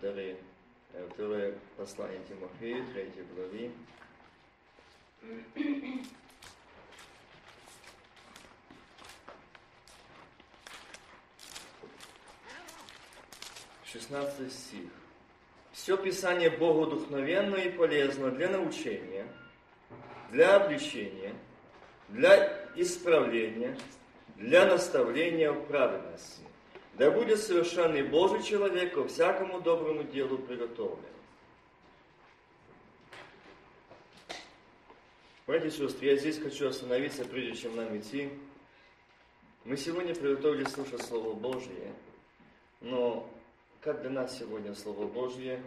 вторые, э, второе послание Тимофею, третьей главе. Шестнадцатый стих. Все Писание Богу духновенно и полезно для научения, для обличения, для исправления, для наставления в праведности. Да будет совершенный Божий человек ко всякому доброму делу приготовлен. Братья и сестры, я здесь хочу остановиться, прежде чем нам идти. Мы сегодня приготовили слушать Слово Божье, но как для нас сегодня Слово Божье?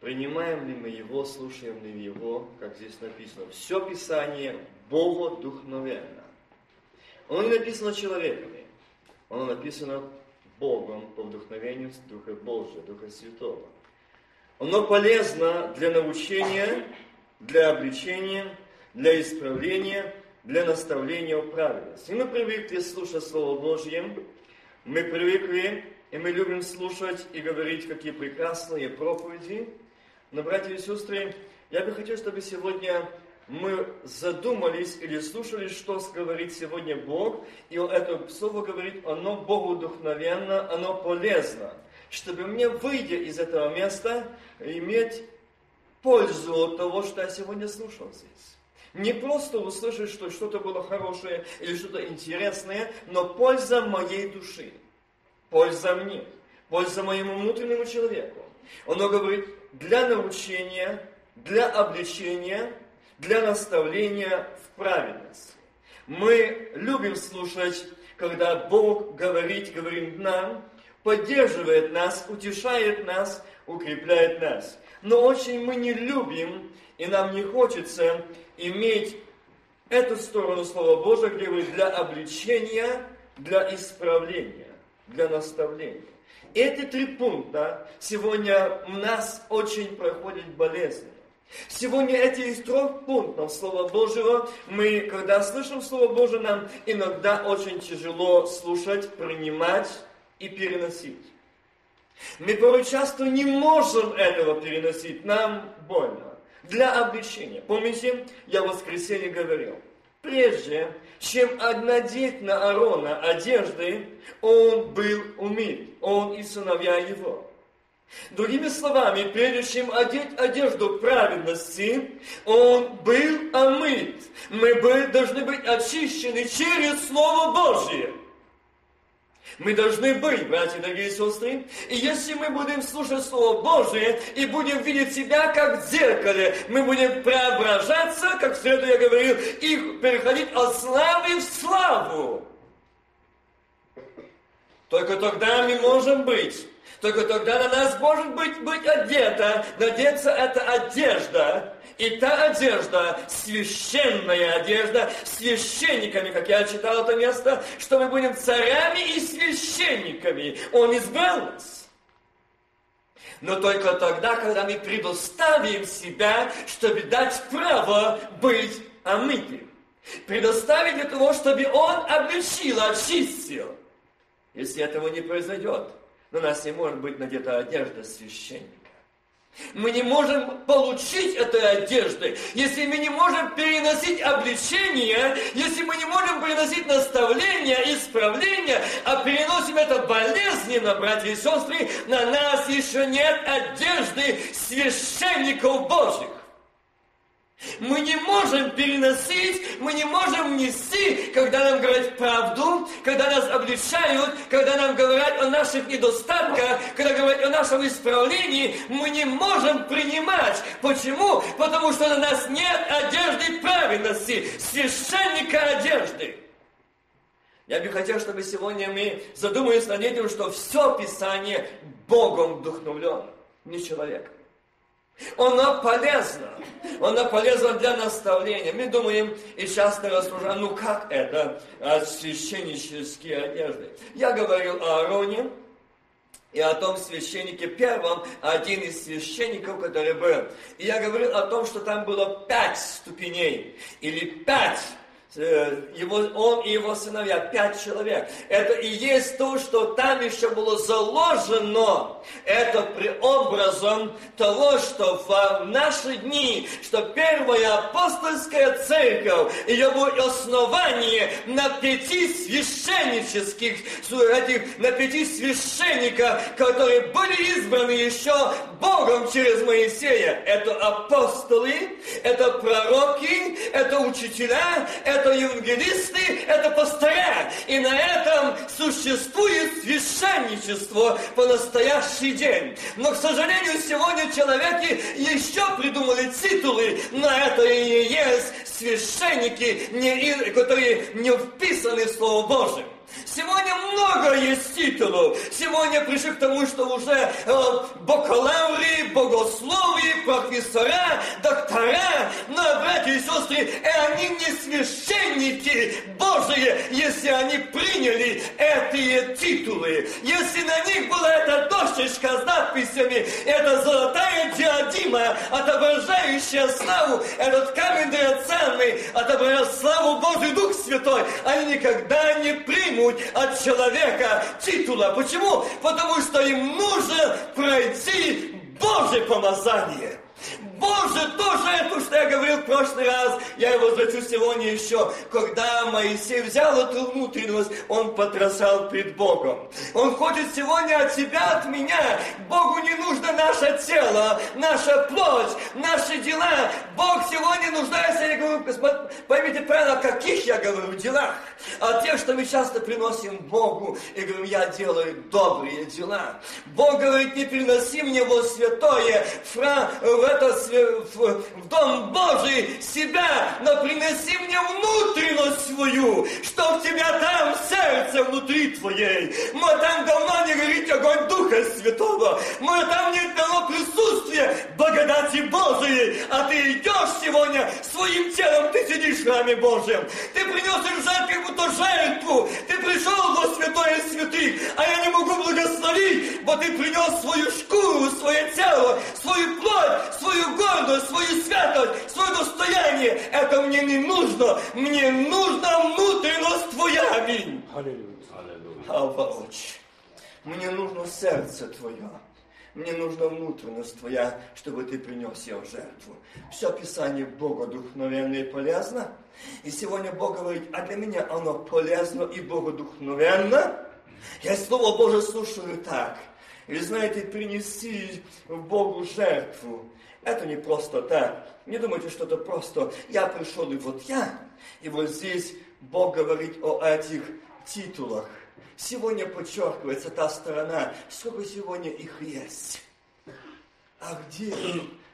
Принимаем ли мы его, слушаем ли его, как здесь написано? Все Писание Богу духновенно. Оно не написано человеками, оно написано Богом по вдохновению Духа Божия, Духа Святого. Оно полезно для научения, для обличения, для исправления, для наставления в правильности. И мы привыкли слушать Слово Божье, мы привыкли, и мы любим слушать и говорить, какие прекрасные проповеди, но, братья и сестры, я бы хотел, чтобы сегодня мы задумались или слушали, что говорит сегодня Бог, и это слово говорит, оно Богу вдохновенно, оно полезно, чтобы мне, выйдя из этого места, иметь пользу от того, что я сегодня слушал здесь. Не просто услышать, что что-то было хорошее или что-то интересное, но польза моей души, польза мне, польза моему внутреннему человеку. Оно говорит, для научения, для обличения, для наставления в праведности. Мы любим слушать, когда Бог говорит, говорит нам, поддерживает нас, утешает нас, укрепляет нас. Но очень мы не любим, и нам не хочется иметь эту сторону Слова Божьего, где вы для обличения, для исправления, для наставления. Эти три пункта сегодня у нас очень проходят болезненно. Сегодня эти из трех пунктов Слова Божьего, мы, когда слышим Слово Божье, нам иногда очень тяжело слушать, принимать и переносить. Мы порой часто не можем этого переносить, нам больно. Для обличения. Помните, я в воскресенье говорил – Прежде, чем однодеть на Аарона одежды, он был умит, он и сыновья его. Другими словами, прежде чем одеть одежду праведности, он был омыт. Мы должны быть очищены через Слово Божье. Мы должны быть, братья, дорогие сестры. И если мы будем слушать Слово Божие и будем видеть себя как в зеркале, мы будем преображаться, как в среду я говорил, и переходить от славы в славу. Только тогда мы можем быть только тогда на нас может быть, быть одета. Надеться это одежда. И та одежда, священная одежда, священниками, как я читал это место, что мы будем царями и священниками. Он избрал нас. Но только тогда, когда мы предоставим себя, чтобы дать право быть омытым. Предоставить для того, чтобы Он обличил, очистил. Если этого не произойдет, на нас не может быть надета одежда священника. Мы не можем получить этой одежды, если мы не можем переносить обличение, если мы не можем переносить наставления, исправления, а переносим это болезненно, братья и сестры, на нас еще нет одежды священников Божьих. Мы не можем переносить, мы не можем нести, когда нам говорят правду, когда нас обличают, когда нам говорят о наших недостатках, когда говорят о нашем исправлении, мы не можем принимать. Почему? Потому что на нас нет одежды праведности, священника одежды. Я бы хотел, чтобы сегодня мы задумались над этим, что все Писание Богом вдохновлено, не человеком. Оно полезно. Оно полезно для наставления. Мы думаем и часто рассуждаем, ну как это а, священнические одежды? Я говорил о Аароне, и о том священнике первом, один из священников, который был. И я говорил о том, что там было пять ступеней, или пять его, он и его сыновья, пять человек. Это и есть то, что там еще было заложено. Это преобразом того, что в наши дни, что первая апостольская церковь, ее будет основание на пяти священнических, этих, на пяти священников, которые были избраны еще Богом через Моисея. Это апостолы, это пророки, это учителя, это это евангелисты, это пастыря. И на этом существует священничество по настоящий день. Но, к сожалению, сегодня человеки еще придумали титулы, но это и есть священники, которые не вписаны в Слово Божие. Сегодня много есть титулов. Сегодня пришли к тому, что уже э, бакалавры, богословы, профессора, доктора. Но, братья и сестры, и они не священники Божии, если они приняли эти титулы. Если на них была эта дощечка с надписями, это золотая диадима, отображающая славу, этот камень драгоценный, отображая славу Божий Дух Святой, они никогда не примут требуют от человека титула. Почему? Потому что им нужно пройти Божье помазание. Боже, тоже это, что я говорил в прошлый раз, я его возвращу сегодня еще. Когда Моисей взял эту внутренность, он потрясал пред Богом. Он хочет сегодня от тебя, от меня. Богу не нужно наше тело, наша плоть, наши дела. Бог сегодня нуждается, я говорю, поймите правильно, о каких я говорю делах. О тех, что мы часто приносим Богу и говорим, я делаю добрые дела. Бог говорит, не приноси мне во святое, фра, в это в, Дом Божий себя, но приноси мне внутренность свою, что в тебя там сердце внутри твоей. Мы там давно не горит огонь Духа Святого. Мы там нет давно присутствия благодати Божией. А ты идешь сегодня своим телом, ты сидишь в храме Божьем. Ты принесешь жертву, как будто жертву. Ты пришел во святое святых, а я не могу благословить, бо ты принес свою шкуру, свое тело, свою плоть, свою гордость, свою святость, свое достояние. Это мне не нужно. Мне нужна внутренность Твоя. Аминь. Аллилуйя. Мне нужно сердце Твое. Мне нужна внутренность Твоя, чтобы Ты принес ее в жертву. Все Писание Бога духновенно и полезно. И сегодня Бог говорит, а для меня оно полезно и богодухновенно. Я Слово Божие слушаю так. И знаете, принести Богу жертву. Это не просто так. Не думайте, что это просто я пришел и вот я. И вот здесь Бог говорит о этих титулах. Сегодня подчеркивается та сторона, сколько сегодня их есть. А где?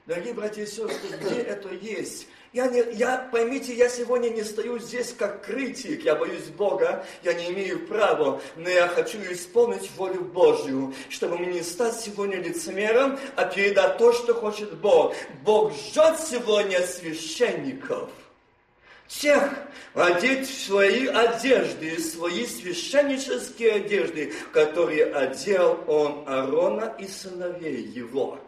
Дорогие братья и сестры, где это есть? Я, не, я, поймите, я сегодня не стою здесь как критик, я боюсь Бога, я не имею права, но я хочу исполнить волю Божью, чтобы мне не стать сегодня лицемером, а передать то, что хочет Бог. Бог ждет сегодня священников – тех одеть в свои одежды, свои священнические одежды, которые одел он Аарона и сыновей его.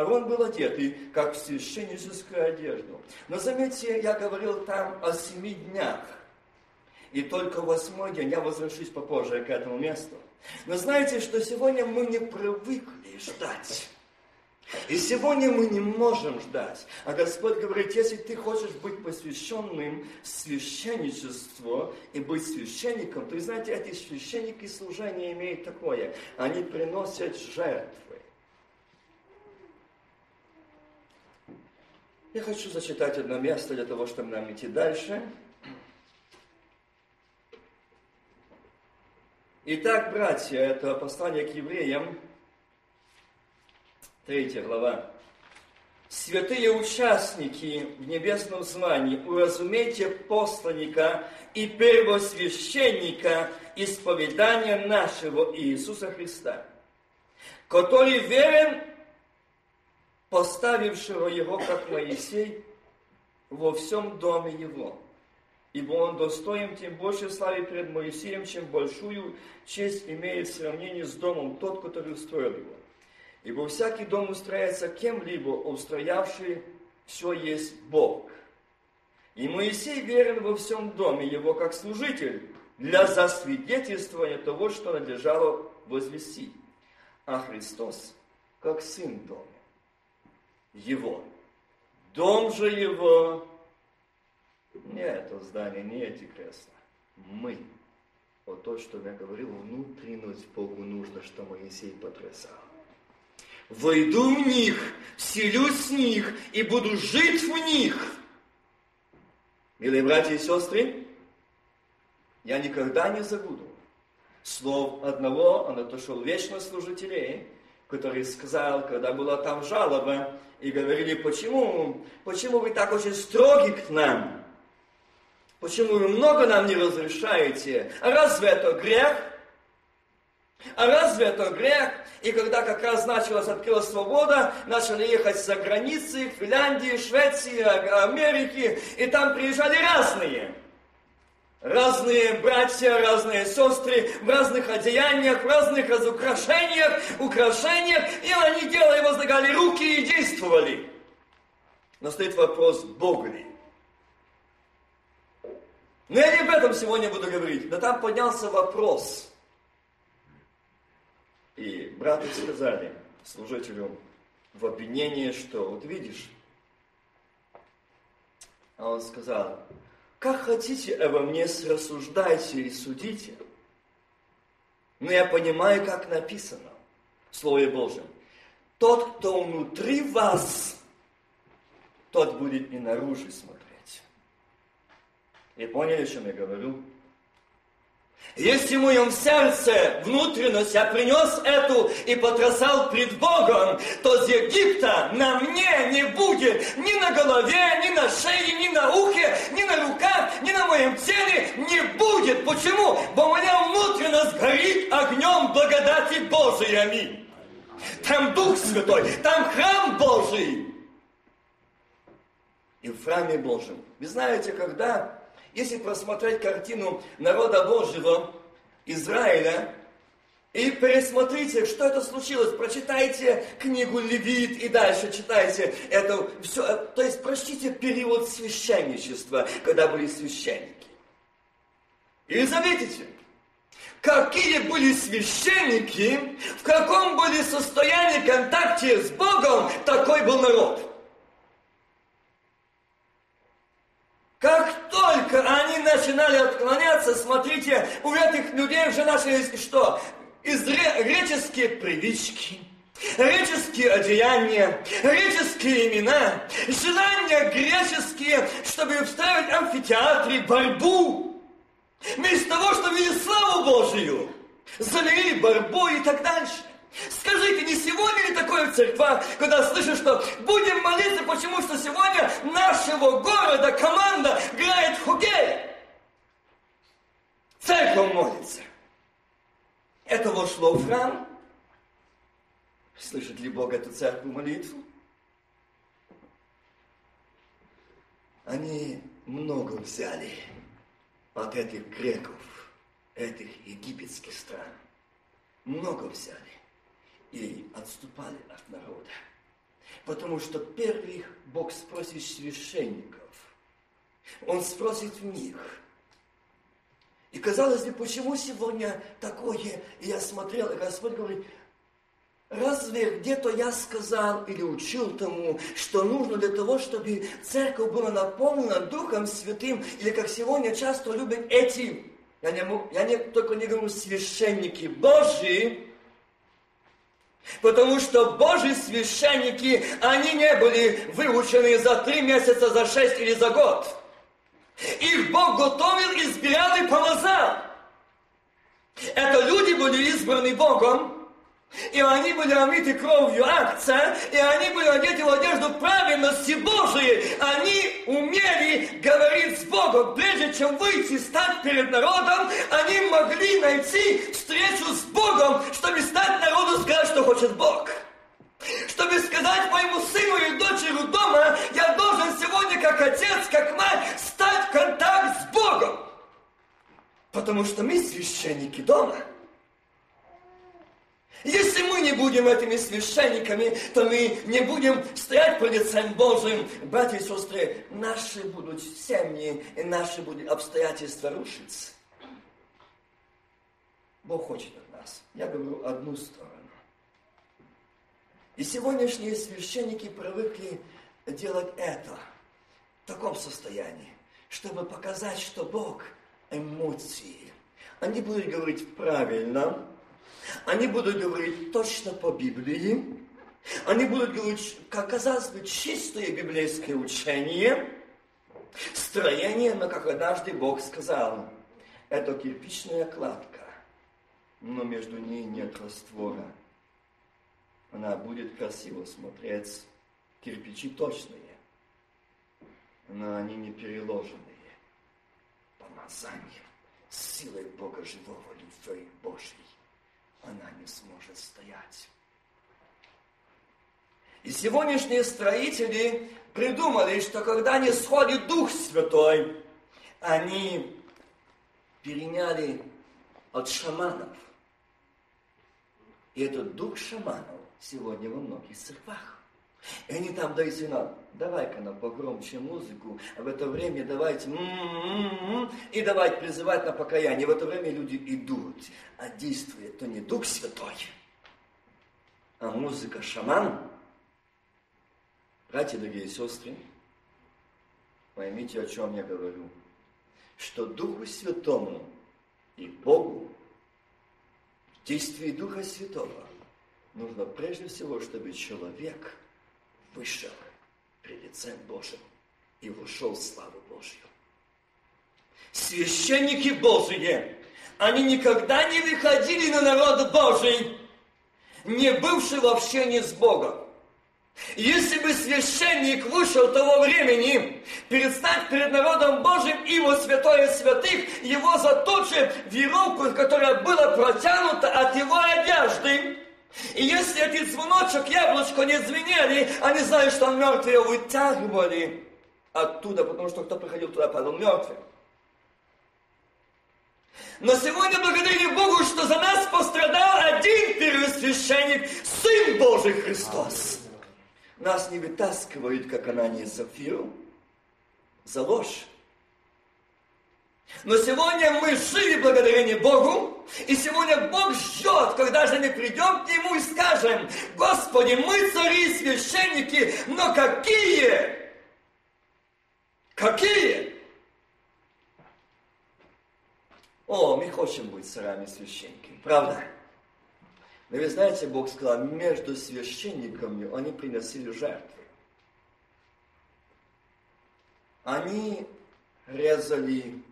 Аарон был одет и как в священническую одежду. Но заметьте, я говорил там о семи днях. И только восьмой день, я возвращусь попозже к этому месту. Но знаете, что сегодня мы не привыкли ждать. И сегодня мы не можем ждать. А Господь говорит, если ты хочешь быть посвященным священничеству и быть священником, то, знаете, эти священники служения имеют такое. Они приносят жертвы. Я хочу зачитать одно место для того, чтобы нам идти дальше. Итак, братья, это послание к евреям, Третья глава. Святые участники в небесном звании, уразумейте посланника и первосвященника исповедания нашего Иисуса Христа, который верен, поставившего его, как Моисей, во всем доме его. Ибо он достоин тем больше славы перед Моисеем, чем большую честь имеет в сравнении с домом тот, который устроил его. Ибо всякий дом устрояется кем-либо, устроявший все есть Бог. И Моисей верен во всем доме его как служитель для засвидетельствования того, что надлежало возвестить. А Христос как сын в доме. Его. Дом же его не это здание, не эти кресла. Мы. Вот то, что я говорил, внутренность Богу нужно, что Моисей потрясал. Войду в них, вселюсь с них и буду жить в них. Милые братья и сестры, я никогда не забуду слов одного анатошел вечно служителей, который сказал, когда была там жалоба, и говорили, почему, почему вы так очень строги к нам? Почему вы много нам не разрешаете? А разве это грех? А разве это грех? И когда как раз началась, открылась свобода, начали ехать за границы, Финляндии, Швеции, Америки, и там приезжали разные. Разные братья, разные сестры, в разных одеяниях, в разных разукрашениях, украшениях, и они делали, возлагали руки и действовали. Но стоит вопрос, Бог ли? Но я не об этом сегодня буду говорить. Но там поднялся вопрос. И браты сказали служителю в обвинении, что вот видишь, а он сказал, как хотите обо мне рассуждайте и судите, но я понимаю, как написано в Слове Божьем. Тот, кто внутри вас, тот будет и наружу смотреть. И поняли, о чем я говорю? Если в моем сердце внутренность я принес эту и потрясал пред Богом, то с Египта на мне не будет ни на голове, ни на шее, ни на ухе, ни на руках, ни на моем теле не будет. Почему? Бо у меня внутренность горит огнем благодати Божией. Аминь. Там Дух Святой, там храм Божий. И в храме Божьем. Вы знаете, когда если просмотреть картину народа Божьего, Израиля, и пересмотрите, что это случилось. Прочитайте книгу Левит и дальше читайте это все. То есть прочтите период священничества, когда были священники. И заметите, какие были священники, в каком были состоянии контакте с Богом, такой был народ. Как только они начинали отклоняться, смотрите, у этих людей уже начались что? Из греческие привычки, греческие одеяния, греческие имена, желания греческие, чтобы устраивать амфитеатры, борьбу. Вместо того, чтобы видеть славу Божию, замерили борьбу и так дальше. Скажите, не сегодня ли такое в церквах, когда слышишь, что будем молиться, почему что сегодня нашего города команда играет в хоккей? Церковь молится. Это вошло в храм. Слышит ли Бог эту церковь молитву? Они много взяли от этих греков, этих египетских стран. Много взяли и отступали от народа. Потому что первых Бог спросит священников. Он спросит в них. И казалось бы, почему сегодня такое? И я смотрел, и Господь говорит, Разве где-то я сказал или учил тому, что нужно для того, чтобы церковь была наполнена Духом Святым, или как сегодня часто любят эти, я, не, я не, только не говорю священники Божьи, Потому что Божьи священники, они не были выучены за три месяца, за шесть или за год. Их Бог готовил, избирал и помазал. Это люди были избраны Богом, и они были омиты кровью акция, и они были одеты в одежду праведности Божией. Они умели говорить с Богом. Прежде чем выйти, стать перед народом, они могли найти встречу с Богом, чтобы стать народу, сказать, что хочет Бог. Чтобы сказать моему сыну и дочери дома, я должен сегодня, как отец, как мать, стать в контакт с Богом. Потому что мы священники дома – Если мы не будем этими священниками, то мы не будем стоять пред лицем Божьим. Братья и сестры, наши будут семьи, и наши будут обстоятельства рушиться. Бог хочет от нас. Я говорю одну сторону. И сегодняшние священники привыкли делать это в таком состоянии, чтобы показать, что Бог эмоции. Они будут говорить правильно, они будут говорить точно по Библии, они будут говорить, как казалось бы, чистое библейское учение, строение, но как однажды Бог сказал, это кирпичная кладка, но между ней нет раствора. Она будет красиво смотреться. Кирпичи точные, но они не переложенные. Помазание силой Бога живого, любви Божьей она не сможет стоять. И сегодняшние строители придумали, что когда не сходит Дух Святой, они переняли от шаманов. И этот дух шаманов сегодня во многих церквах. И они там дают сигнал, давай-ка на погромче музыку, а в это время давайте и давайте призывать на покаяние. В это время люди идут, а действует то не Дух Святой, а музыка шаман. Братья, дорогие сестры, поймите, о чем я говорю. Что Духу Святому и Богу в действии Духа Святого нужно прежде всего, чтобы человек – вышел пред лицем Божьим и вошел в славу Божью. Священники Божьи, они никогда не выходили на народ Божий, не бывший в общении с Богом. Если бы священник вышел того времени, предстать перед народом Божьим и его святое святых, его заточит веревку, которая была протянута от его одежды, и если эти звоночек, яблочко не звенели, они знали, что он мертвый, его вытягивали оттуда, потому что кто приходил туда, падал мертвым. Но сегодня благодарим Богу, что за нас пострадал один первосвященник, Сын Божий Христос. Нас не вытаскивают, как Анания Сафиру, за ложь. Но сегодня мы жили благодарение Богу, и сегодня Бог ждет, когда же мы придем к Нему и скажем, Господи, мы цари и священники, но какие? Какие? О, мы хотим быть царями и священниками, правда? Но вы знаете, Бог сказал, между священниками они приносили жертвы. Они резали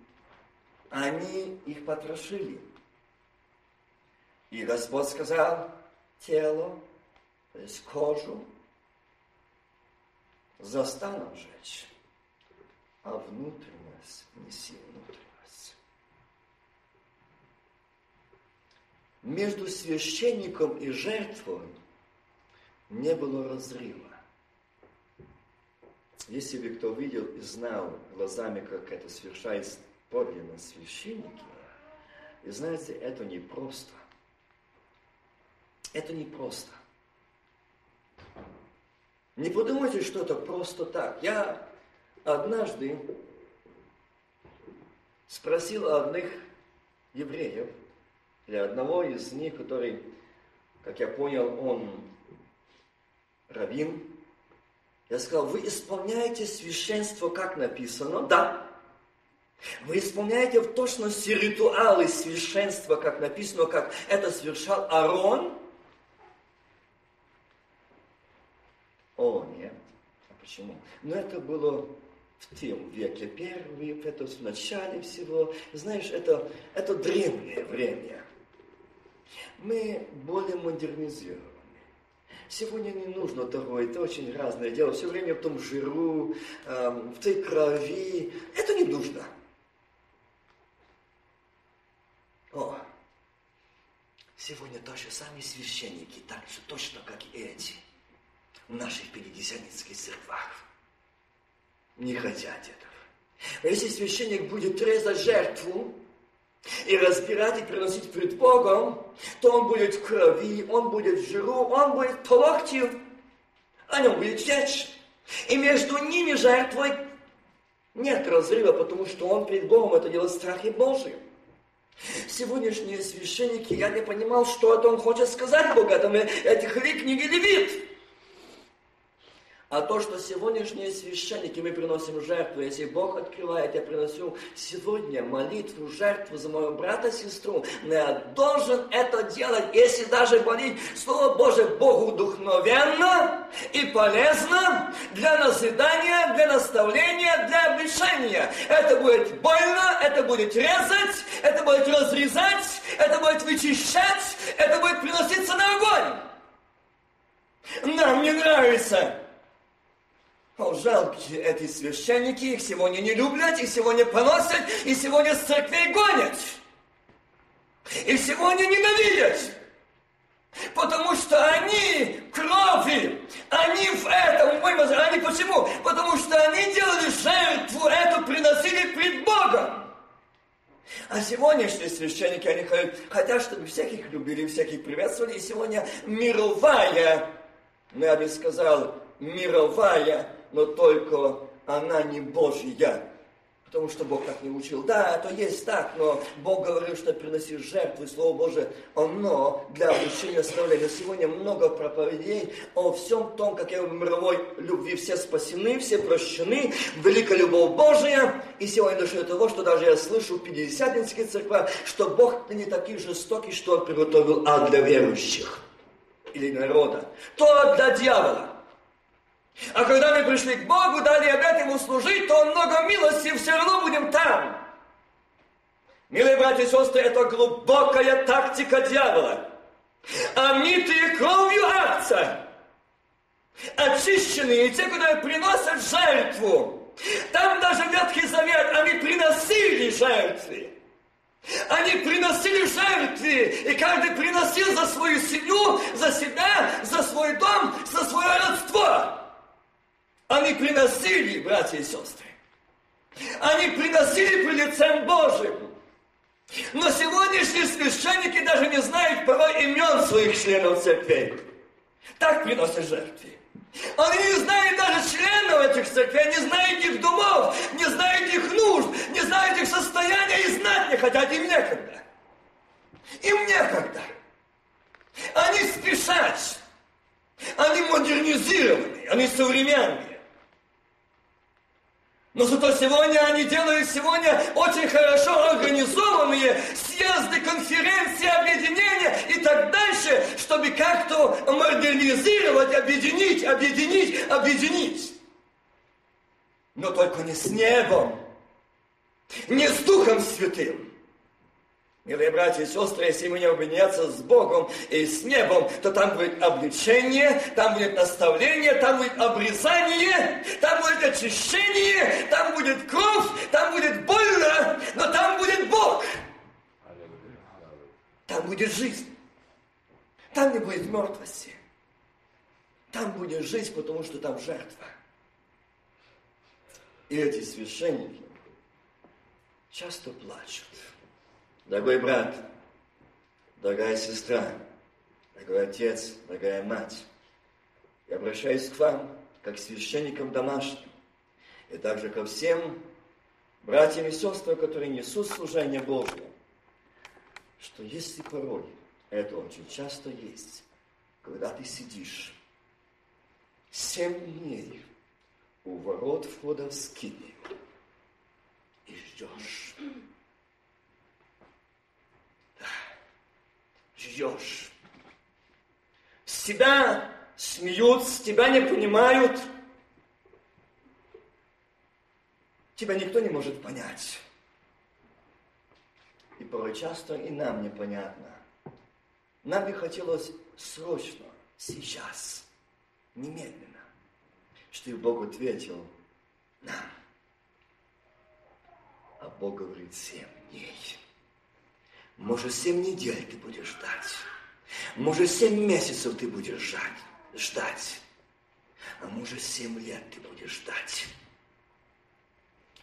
они их потрошили. И Господь сказал, тело, то есть кожу, застану жечь, а внутренность неси внутренность. Между священником и жертвой не было разрыва. Если бы кто видел и знал глазами, как это совершается подлинно священники. И знаете, это не просто. Это не просто. Не подумайте, что это просто так. Я однажды спросил одних евреев, или одного из них, который, как я понял, он раввин. Я сказал, вы исполняете священство, как написано? Да. Вы исполняете в точности ритуалы священства, как написано, как это совершал Аарон? О, нет. А почему? Но это было в тем веке первый, это в начале всего. Знаешь, это, это древнее время. Мы более модернизированы. Сегодня не нужно того, это очень разное дело. Все время в том жиру, э, в той крови. Это не нужно. О, сегодня тоже сами священники, так же точно, как и эти, в наших пятидесятницких церквах, не хотят этого. А если священник будет резать жертву, и разбирать и приносить пред Богом, то он будет в крови, он будет в жиру, он будет по локтю, о нем будет речь. И между ними жертвой нет разрыва, потому что он пред Богом это делает в страхе Божьем. Сегодняшние священники, я не понимал, что это он хочет сказать Богу, это этих лик не Левит. А то, что сегодняшние священники мы приносим жертву, если Бог открывает, я приношу сегодня молитву, жертву за моего брата, сестру, я должен это делать, если даже болеть, Слово Божие Богу вдохновенно и полезно для назидания, для наставления, для обличения. Это будет больно, это будет резать, это будет разрезать, это будет вычищать, это будет приноситься на огонь. Нам не нравится о, жалкие эти священники, их сегодня не любят, их сегодня поносят, и сегодня с церквей гонят. И сегодня ненавидят. Потому что они крови, они в этом. Они почему? Потому что они делали жертву, эту приносили пред Богом. А сегодняшние священники, они хотят, чтобы всяких любили, всяких приветствовали. И сегодня мировая, ну, я бы сказал, мировая но только она не Божья. Потому что Бог так не учил. Да, это есть так, но Бог говорил, что приносишь жертву, и Слово Божие, оно для обучения наставления. Сегодня много проповедей о всем том, как я в мировой любви все спасены, все прощены, великая любовь Божия. И сегодня дошли до того, что даже я слышу в Пятидесятнической церкви, что Бог не такой жестокий, что Он приготовил ад для верующих или народа, то для дьявола. А когда мы пришли к Богу, дали обет Ему служить, то Он много милости, все равно будем там. Милые братья и сестры, это глубокая тактика дьявола. Омитые кровью акция. Очищенные, те, которые приносят жертву. Там даже Ветхий Завет, они приносили жертвы. Они приносили жертвы, и каждый приносил за свою семью, за себя, за свой дом, за свое родство. Они приносили, братья и сестры. Они приносили при лицем Божьим. Но сегодняшние священники даже не знают порой имен своих членов церкви. Так приносят жертвы. Они не знают даже членов этих церквей, не знают их домов, не знают их нужд, не знают их состояния и знать не хотят, им некогда. Им некогда. Они спешат. Они модернизированы, они современные. Но зато сегодня они делают сегодня очень хорошо организованные съезды, конференции, объединения и так дальше, чтобы как-то модернизировать, объединить, объединить, объединить. Но только не с небом, не с Духом Святым. Милые братья и сестры, если мы не объединяться с Богом и с небом, то там будет обличение, там будет наставление, там будет обрезание, там будет очищение, там будет кровь, там будет больно, но там будет Бог. Там будет жизнь. Там не будет мертвости. Там будет жизнь, потому что там жертва. И эти священники часто плачут. Дорогой брат, дорогая сестра, дорогой отец, дорогая мать, я обращаюсь к вам, как к священникам домашним, и также ко всем братьям и сестрам, которые несут служение Божье, что если порой, это очень часто есть, когда ты сидишь семь дней у ворот входа в скинию и ждешь, ждешь. С тебя смеются, тебя не понимают. Тебя никто не может понять. И порой часто и нам непонятно. Нам бы хотелось срочно, сейчас, немедленно, чтобы Бог ответил нам. А Бог говорит семь дней. Может, семь недель ты будешь ждать. Может, семь месяцев ты будешь ждать. ждать. А может, семь лет ты будешь ждать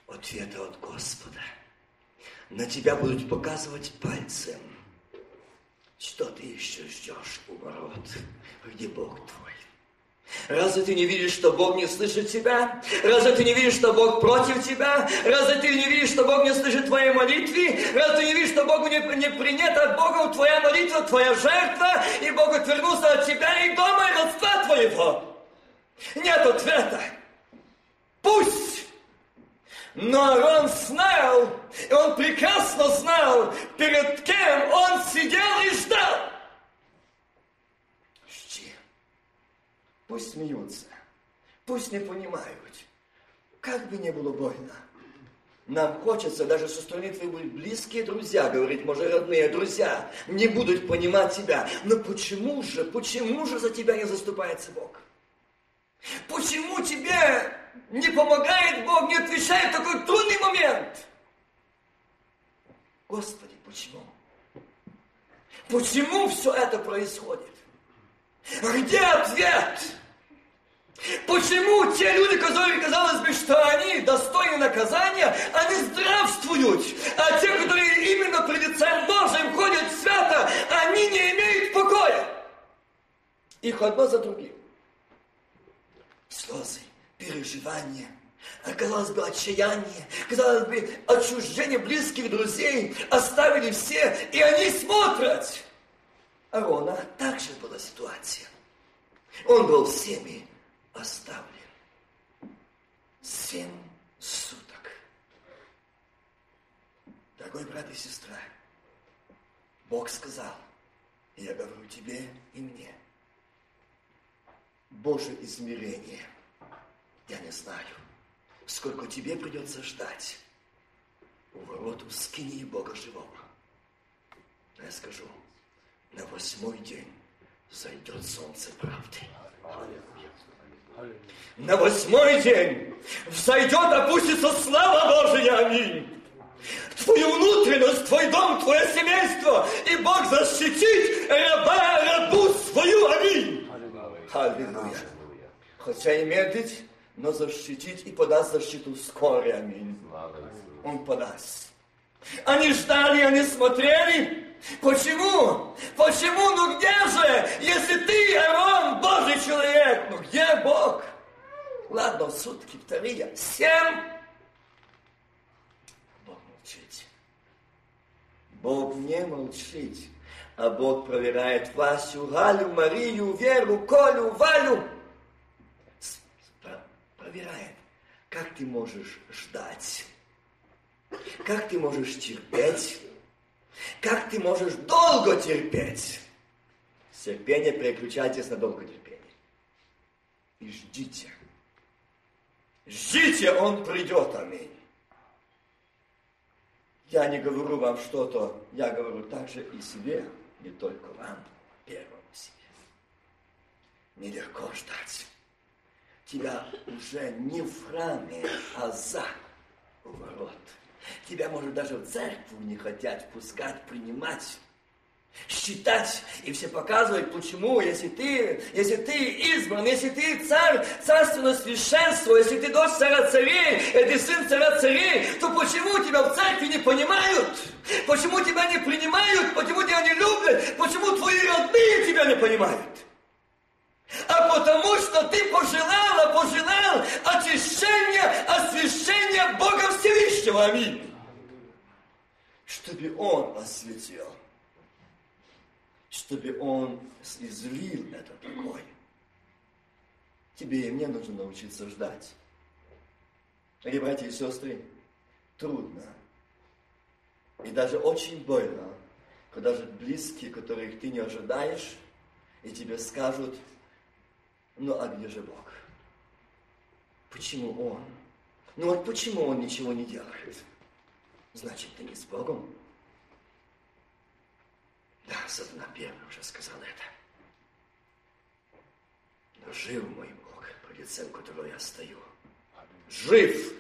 ответа от Господа. На тебя будут показывать пальцем. Что ты еще ждешь у ворот, где Бог твой? Разве ты не видишь, что Бог не слышит тебя? Разве ты не видишь, что Бог против тебя? Разве ты не видишь, что Бог не слышит твоей молитвы? Разве ты не видишь, что Богу не, не принята Богом твоя молитва, твоя жертва, и Бог отвернулся от тебя и дома, и родства твоего? Нет ответа. Пусть! Но Арон знал, и он прекрасно знал, перед кем он сидел и ждал. Пусть смеются, пусть не понимают. Как бы не было больно. Нам хочется даже со стороны твои близкие друзья, говорить, может, родные друзья, не будут понимать тебя. Но почему же, почему же за тебя не заступается Бог? Почему тебе не помогает Бог, не отвечает в такой трудный момент? Господи, почему? Почему все это происходит? Где ответ? Почему те люди, которые, казалось бы, что они достойны наказания, они здравствуют, а те, которые именно при лице Божьим ходят свято, они не имеют покоя? Их одно за другим. Слезы, переживания, казалось бы, отчаяние, казалось бы, отчуждение близких друзей оставили все, и они смотрят. Арона также была ситуация. Он был всеми оставлен. Семь суток. Дорогой брат и сестра, Бог сказал, я говорю тебе и мне, Божье измерение, я не знаю, сколько тебе придется ждать у ворот у скинии Бога живого. Но я скажу, на восьмой день зайдет солнце правды. На восьмой день взойдет, опустится слава Божия. Аминь. Твою внутренность, твой дом, твое семейство. И Бог защитит раба, рабу свою. Аминь. Аллилуйя. Хотя и медлить, но защитить и подаст защиту вскоре. Аминь. Он подаст. Они ждали, они смотрели, Почему? Почему? Ну где же? Если ты, Арон, Божий человек, ну где Бог? Ладно, сутки вторые, семь. Бог молчит. Бог не молчит, а Бог проверяет Васю, Галю, Марию, Веру, Колю, Валю. Проверяет, как ты можешь ждать, как ты можешь терпеть, как ты можешь долго терпеть? Терпение переключайтесь на долготерпение. И ждите. Ждите, Он придет, аминь. Я не говорю вам что-то, я говорю также и себе, не только вам, первому себе. Нелегко ждать. Тебя уже не в храме, а за ворот. Тебя, может, даже в церковь не хотят пускать, принимать считать и все показывать, почему, если ты, если ты избран, если ты царь, царственное священство, если ты дочь царя царей, и ты сын царя царей, то почему тебя в церкви не понимают? Почему тебя не принимают? Почему тебя не любят? Почему твои родные тебя не понимают? А потому что ты пожелала, пожелал очищения, освящения Бога Всевышнего. Аминь. Чтобы Он осветил, чтобы Он излил это покой. Тебе и мне нужно научиться ждать. Или, братья и сестры, трудно. И даже очень больно, когда же близкие, которых ты не ожидаешь, и тебе скажут – ну а где же Бог? Почему Он? Ну вот почему Он ничего не делает? Значит, ты не с Богом? Да, сатана первый уже сказал это. Но жив мой Бог, по лицем которого я стою. Жив!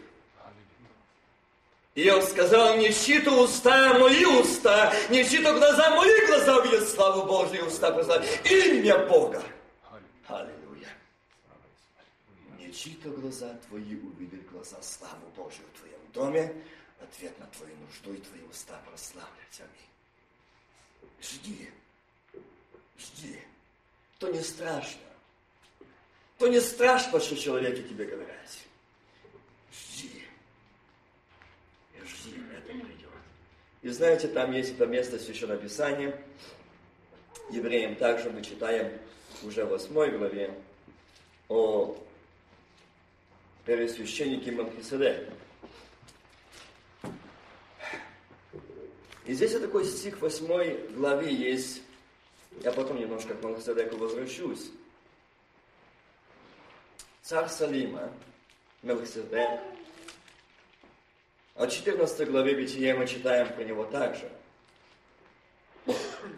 И он сказал, не щита уста мои уста, не щита глаза мои глаза увидят славу Божью уста, имя Бога. Аллилуйя чьи-то глаза твои увидят глаза славу Божию в твоем доме, ответ на твою нужду и твои уста прославлять. Аминь. Жди. Жди. То не страшно. То не страшно, что человеки тебе говорят. Жди. И жди, это придет. И знаете, там есть это место Священного Писания. Евреям также мы читаем уже в 8 главе о первосвященнике Мелхиседеке. И здесь вот такой стих в 8 главе есть. Я потом немножко к Мелхиседеку возвращусь. Царь Салима, Мелхиседек. В 14 главе Бытия мы читаем про него также.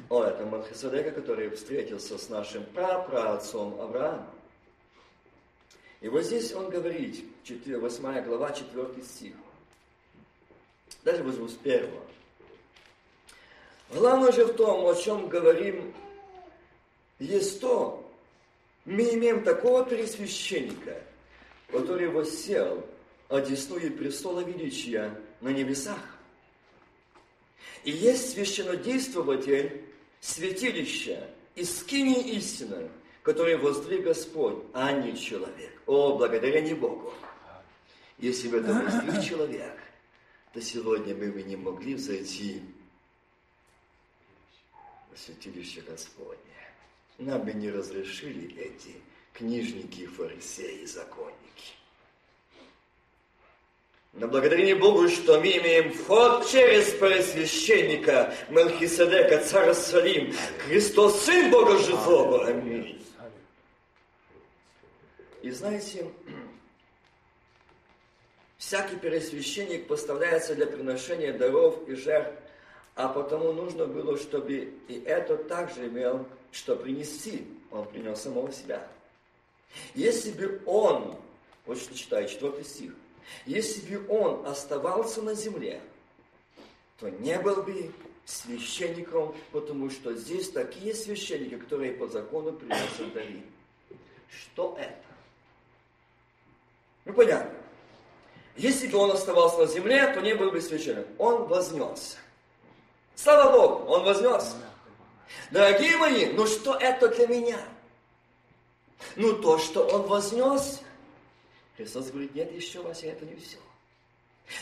О, это Мелхиседека, который встретился с нашим прапраотцом Авраамом. И вот здесь он говорит, 8 глава, 4 стих. Даже возьму с первого. Главное же в том, о чем говорим, есть то, мы имеем такого пересвященника, который воссел одесную престола величия на небесах. И есть священнодействователь святилища и скини истины, который воздвиг Господь, а не человек. О, благодаря не Богу. Если бы это воздвиг человек, то сегодня мы бы не могли взойти святилище Господне. Нам бы не разрешили эти книжники, фарисеи, законники. Но благодарение Богу, что мы имеем вход через пресвященника Мелхиседека, царь Салим, Христос, Сын Бога Живого. Аминь. И знаете, всякий пересвященник поставляется для приношения даров и жертв а потому нужно было, чтобы и это также имел, что принести. Он принес самого себя. Если бы он, вот что читаю, четвертый стих, если бы он оставался на земле, то не был бы священником, потому что здесь такие священники, которые по закону приносят дары. Что это? Ну, понятно. Если бы он оставался на земле, то не был бы священником. Он вознесся. Слава Богу, он вознес. Дорогие мои, ну что это для меня? Ну то, что он вознес. Христос говорит, нет, еще Вася, это не все.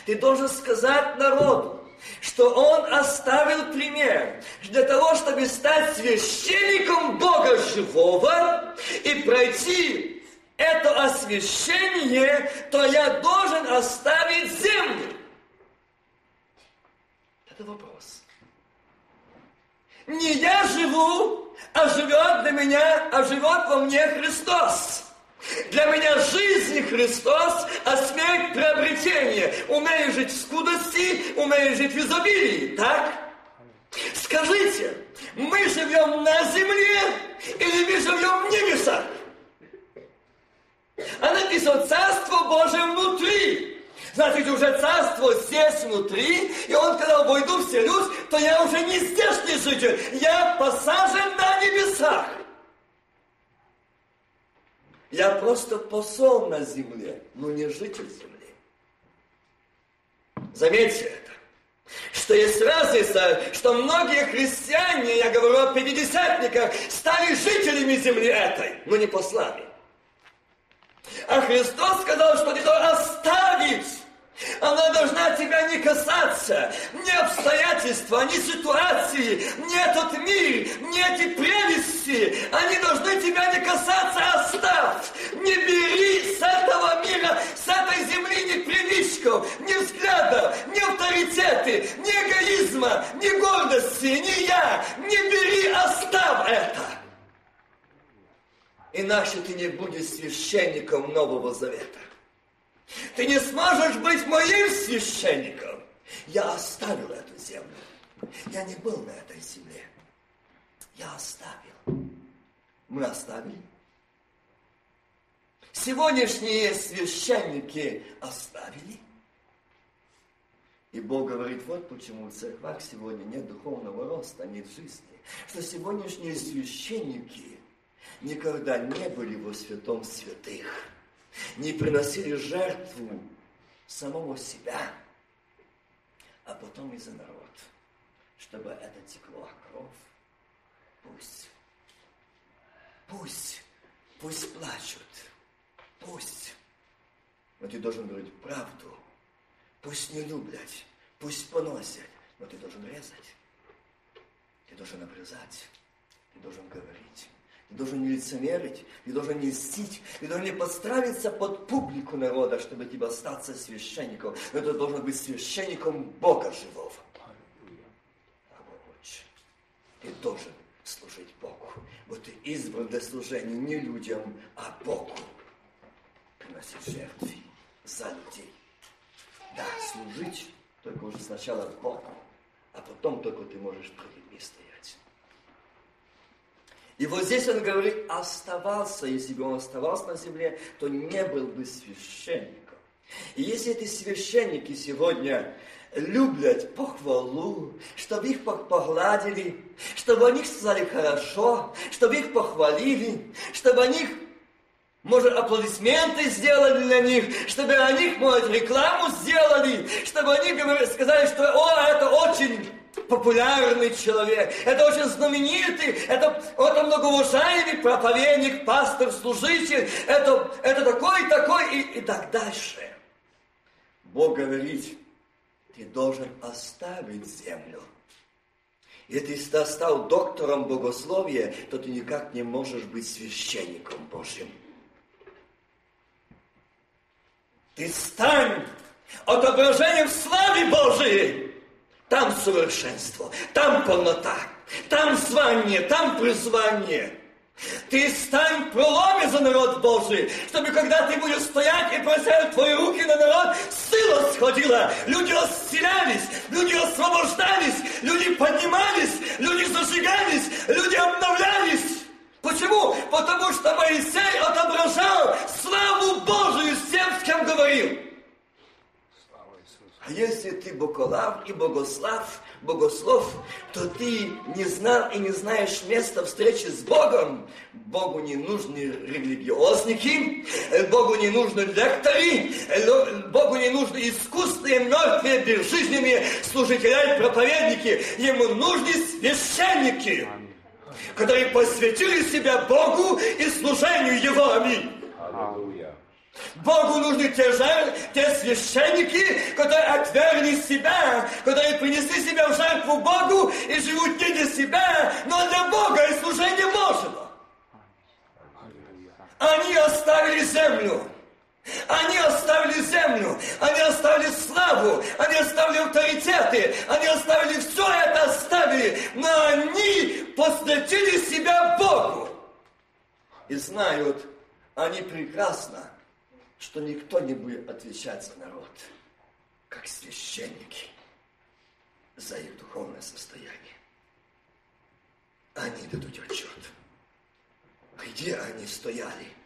Ты должен сказать народу, что он оставил пример для того, чтобы стать священником Бога живого и пройти это освящение, то я должен оставить землю. Это вопрос. Не я живу, а живет для меня, а живет во мне Христос. Для меня жизнь Христос, а смерть приобретение. Умею жить в скудости, умею жить в изобилии, так? Скажите, мы живем на земле или мы живем в небесах? А написано Царство Божие внутри. Значит, уже царство здесь внутри, и он, когда войду вселюсь, то я уже не здешний житель, я посажен на небесах. Я просто посол на земле, но не житель земли. Заметьте это. Что есть разница, что многие христиане, я говорю о пятидесятниках, стали жителями земли этой, но не послами. А Христос сказал, что никто оставить она должна тебя не касаться. Ни обстоятельства, ни ситуации, ни этот мир, ни эти прелести. Они должны тебя не касаться. Оставь. Не бери с этого мира, с этой земли ни привычков, ни взглядов, ни авторитеты, ни эгоизма, ни гордости, ни я. Не бери, оставь это. Иначе ты не будешь священником Нового Завета. Ты не сможешь быть моим священником. Я оставил эту землю. Я не был на этой земле. Я оставил. Мы оставили. Сегодняшние священники оставили. И Бог говорит, вот почему в церквах сегодня нет духовного роста, нет жизни. Что сегодняшние священники никогда не были во святом святых не приносили жертву самого себя. а потом и за народ, чтобы это текло кровь. Пусть, пусть, пусть плачут, пусть. Но ты должен говорить правду. Пусть не любят, пусть поносят, но ты должен резать. Ты должен обрезать, ты должен говорить. Ты должен не лицемерить, ты должен не льстить, ты должен не подстраиваться под публику народа, чтобы тебе остаться священником. Но ты должен быть священником Бога живого. Ты должен служить Богу. Вот ты избран для служения не людям, а Богу. Приносить жертвы за людей. Да, служить только уже сначала Богу, а потом только ты можешь ним стоять. И вот здесь он говорит, оставался, если бы он оставался на земле, то не был бы священником. И если эти священники сегодня любят похвалу, чтобы их погладили, чтобы о них сказали хорошо, чтобы их похвалили, чтобы о них может, аплодисменты сделали для них, чтобы о них, может, рекламу сделали, чтобы они сказали, что «О, это очень популярный человек, это очень знаменитый, это, это многоуважаемый проповедник, пастор, служитель, это, это такой, такой и, и так дальше». Бог говорит, ты должен оставить землю. Если ты стал доктором богословия, то ты никак не можешь быть священником Божьим. Ты стань отображением славы Божией. Там совершенство, там полнота, там звание, там призвание. Ты стань проломе за народ Божий, чтобы когда ты будешь стоять и бросать твои руки на народ, сила сходила, люди исцелялись, люди освобождались, люди поднимались, люди зажигались, люди обновлялись. Почему? Потому что Моисей отображал славу Божию всем, с кем говорил. А если ты боголав и богослав, богослов, то ты не знал и не знаешь места встречи с Богом. Богу не нужны религиозники, Богу не нужны лекторы, Богу не нужны искусные, мертвые, безжизненные служители и проповедники. Ему нужны священники которые посвятили себя Богу и служению Его. Аминь. Богу нужны те, жертв, те священники, которые отвергли себя, которые принесли себя в жертву Богу и живут не для себя, но для Бога и служения Божьего. Они оставили землю. Они оставили землю, они оставили славу, они оставили авторитеты, они оставили все это оставили, но они посвятили себя Богу. И знают они прекрасно, что никто не будет отвечать за народ, как священники, за их духовное состояние. Они дадут отчет, где они стояли –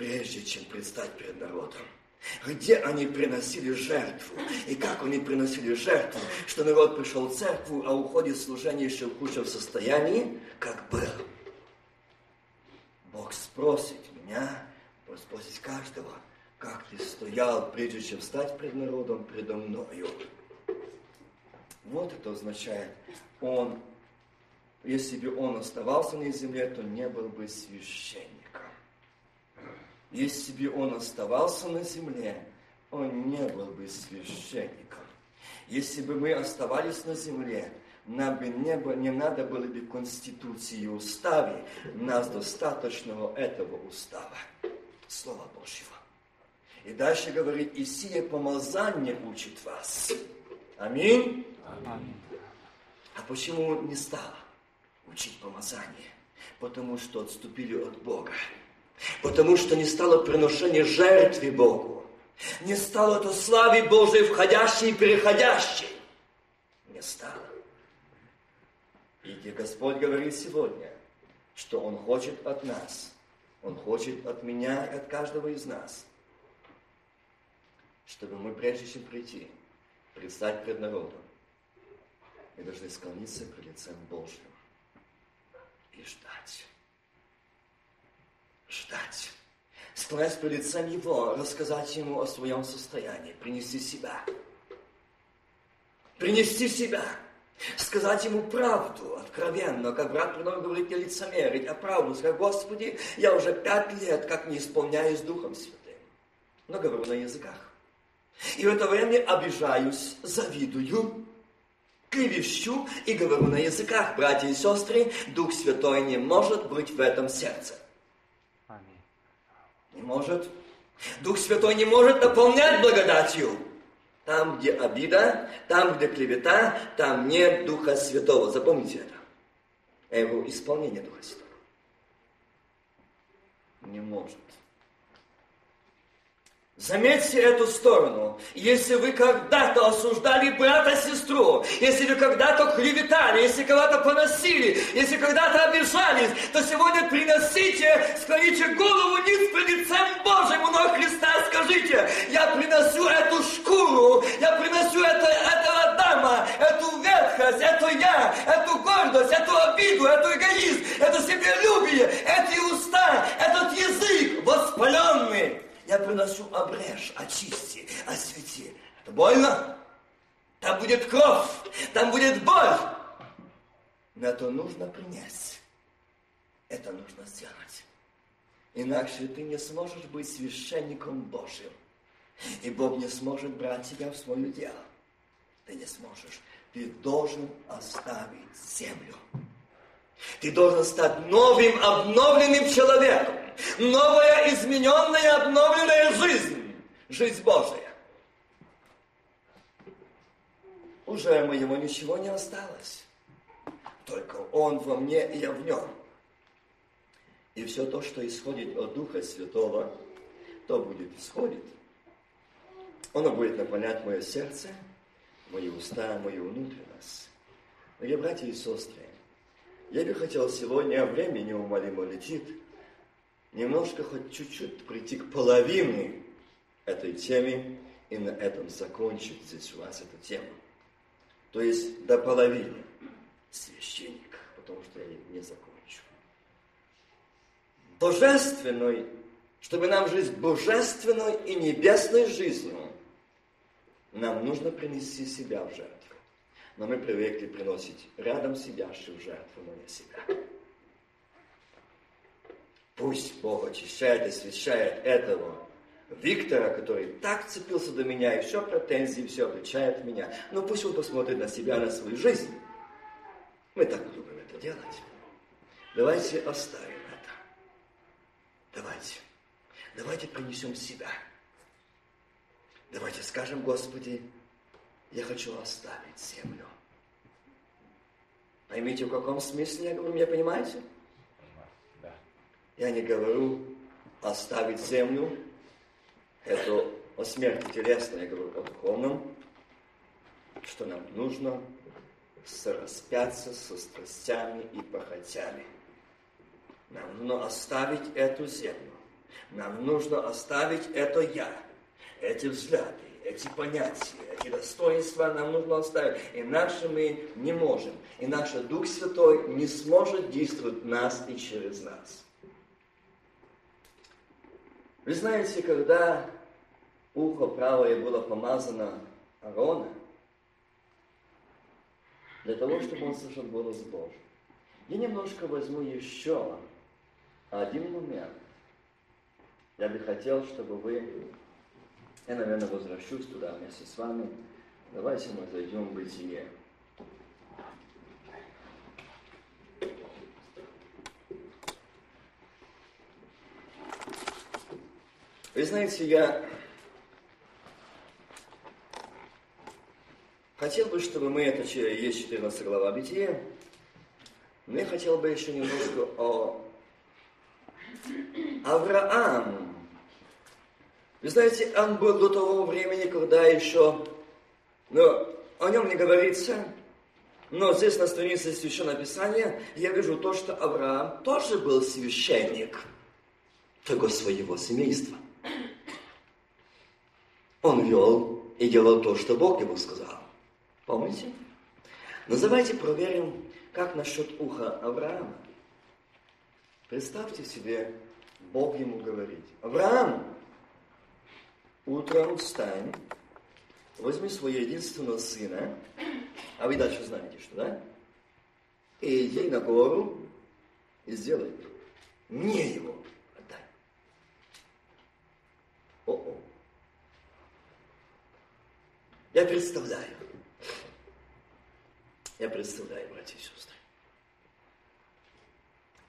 прежде чем предстать перед народом. Где они приносили жертву, и как они приносили жертву, что народ пришел в церковь, а уходит служение еще в худшем состоянии, как был. Бог спросит меня, Бог спросит каждого, как ты стоял, прежде чем стать пред народом, предо мною. Вот это означает, он, если бы он оставался на земле, то не был бы священником. Если бы он оставался на земле, он не был бы священником. Если бы мы оставались на земле, нам бы не, было, не надо было бы конституции и уставе, нас достаточного этого устава, Слова Божьего. И дальше говорит, и сие помазание учит вас. Аминь. Аминь. А почему не стало учить помазание? Потому что отступили от Бога. Потому что не стало приношения жертвы Богу. Не стало то славы Божией, входящей и переходящей. Не стало. И где Господь говорит сегодня, что Он хочет от нас, Он хочет от меня и от каждого из нас, чтобы мы, прежде чем прийти, предстать пред народом, мы должны склониться пред лицем Божьим и ждать ждать. Склонясь перед лицем Его, рассказать Ему о своем состоянии, принести себя. принести себя, сказать ему правду откровенно, как брат Принов говорит, не лицемерить, а правду сказать, Господи, я уже пять лет как не исполняюсь Духом Святым, но говорю на языках. И в это время обижаюсь, завидую, клевещу и говорю на языках. Братья и сестры, Дух Святой не может быть в этом сердце. Не может. Дух Святой не может наполнять благодатью. Там, где обида, там, где клевета, там нет Духа Святого. Запомните это. Его исполнение Духа Святого. Не может. Заметьте эту сторону. Если вы когда-то осуждали брата-сестру, если вы когда-то клеветали, если когда-то поносили, если когда-то обижались, то сегодня приносите, склоните голову низ пред лицем Божьим у ног Христа, скажите, я приношу эту шкуру, я приношу это, этого Адама, эту ветхость, это я, эту гордость, эту обиду, эту эгоизм, это себелюбие, эти уста, этот язык воспаленный я приношу обрежь, очисти, освети. Это больно? Там будет кровь, там будет боль. Но это нужно принять. Это нужно сделать. Иначе ты не сможешь быть священником Божьим. И Бог не сможет брать тебя в свое дело. Ты не сможешь. Ты должен оставить землю. Ты должен стать новым, обновленным человеком. Новая, измененная, обновленная жизнь. Жизнь Божия. Уже моего ничего не осталось. Только Он во мне, и я в Нем. И все то, что исходит от Духа Святого, то будет исходить. Оно будет наполнять мое сердце, мои уста, мою внутренность. Дорогие братья и сестры, я бы хотел сегодня, время неумолимо летит, немножко хоть чуть-чуть прийти к половине этой темы и на этом закончить здесь у вас эту тему. То есть до половины священник, потому что я не закончу. Божественной, чтобы нам жить божественной и небесной жизнью, нам нужно принести себя в жертву но мы привыкли приносить рядом сидящих жертву, но не себя. Пусть Бог очищает и освящает этого Виктора, который так цепился до меня, и все претензии, все обличает меня. Но пусть он посмотрит на себя, на свою жизнь. Мы так любим это делать. Давайте оставим это. Давайте. Давайте принесем себя. Давайте скажем, Господи, я хочу оставить землю. Поймите, в каком смысле я говорю, меня понимаете? Я не говорю оставить землю, это о смерти телесной, я говорю о духовном, что нам нужно сораспяться со страстями и похотями. Нам нужно оставить эту землю. Нам нужно оставить это я, эти взгляды, эти понятия, эти достоинства нам нужно оставить. Иначе мы не можем. Иначе Дух Святой не сможет действовать нас и через нас. Вы знаете, когда ухо правое было помазано Аарона, для того, чтобы он слышал голос Божий. Я немножко возьму еще один момент. Я бы хотел, чтобы вы я, наверное, возвращусь туда вместе с вами. Давайте мы зайдем в бытие. Вы знаете, я хотел бы, чтобы мы, это есть 14 глава Бытия, но я хотел бы еще немножко о Авраам, вы знаете, он был до того времени, когда еще, но о нем не говорится, но здесь на странице Священного Писания я вижу то, что Авраам тоже был священник того своего семейства. Он вел и делал то, что Бог ему сказал. Помните? Но давайте проверим, как насчет уха Авраама. Представьте себе, Бог ему говорит, Авраам, Утром встань, возьми своего единственного сына, а вы дальше знаете, что, да? И иди на гору и сделай. Мне его отдай. О-о. Я представляю. Я представляю, братья и сестры.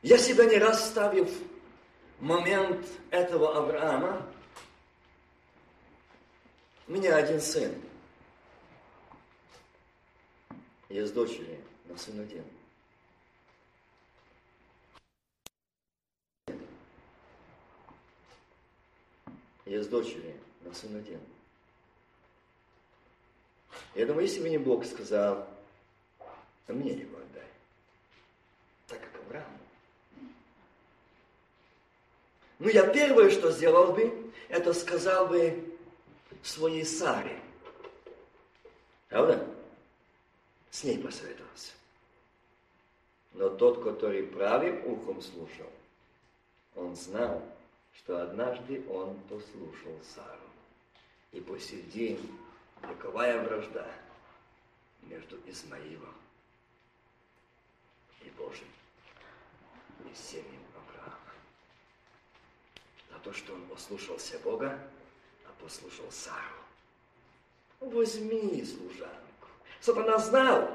Я себя не раз ставил в момент этого Авраама. У меня один сын. Есть дочери, но сын один. Есть дочери, но сын один. Я думаю, если бы не Бог сказал, а мне его отдай, так как Аврааму. Ну, я первое, что сделал бы, это сказал бы своей Саре. Правда? С ней посоветовался. Но тот, который правым ухом слушал, он знал, что однажды он послушал Сару. И по сей день роковая вражда между Измаилом и Божьим и семьей Авраама. За то, что он послушался Бога, а послушал Сару. Возьми служанку. Сатана знал.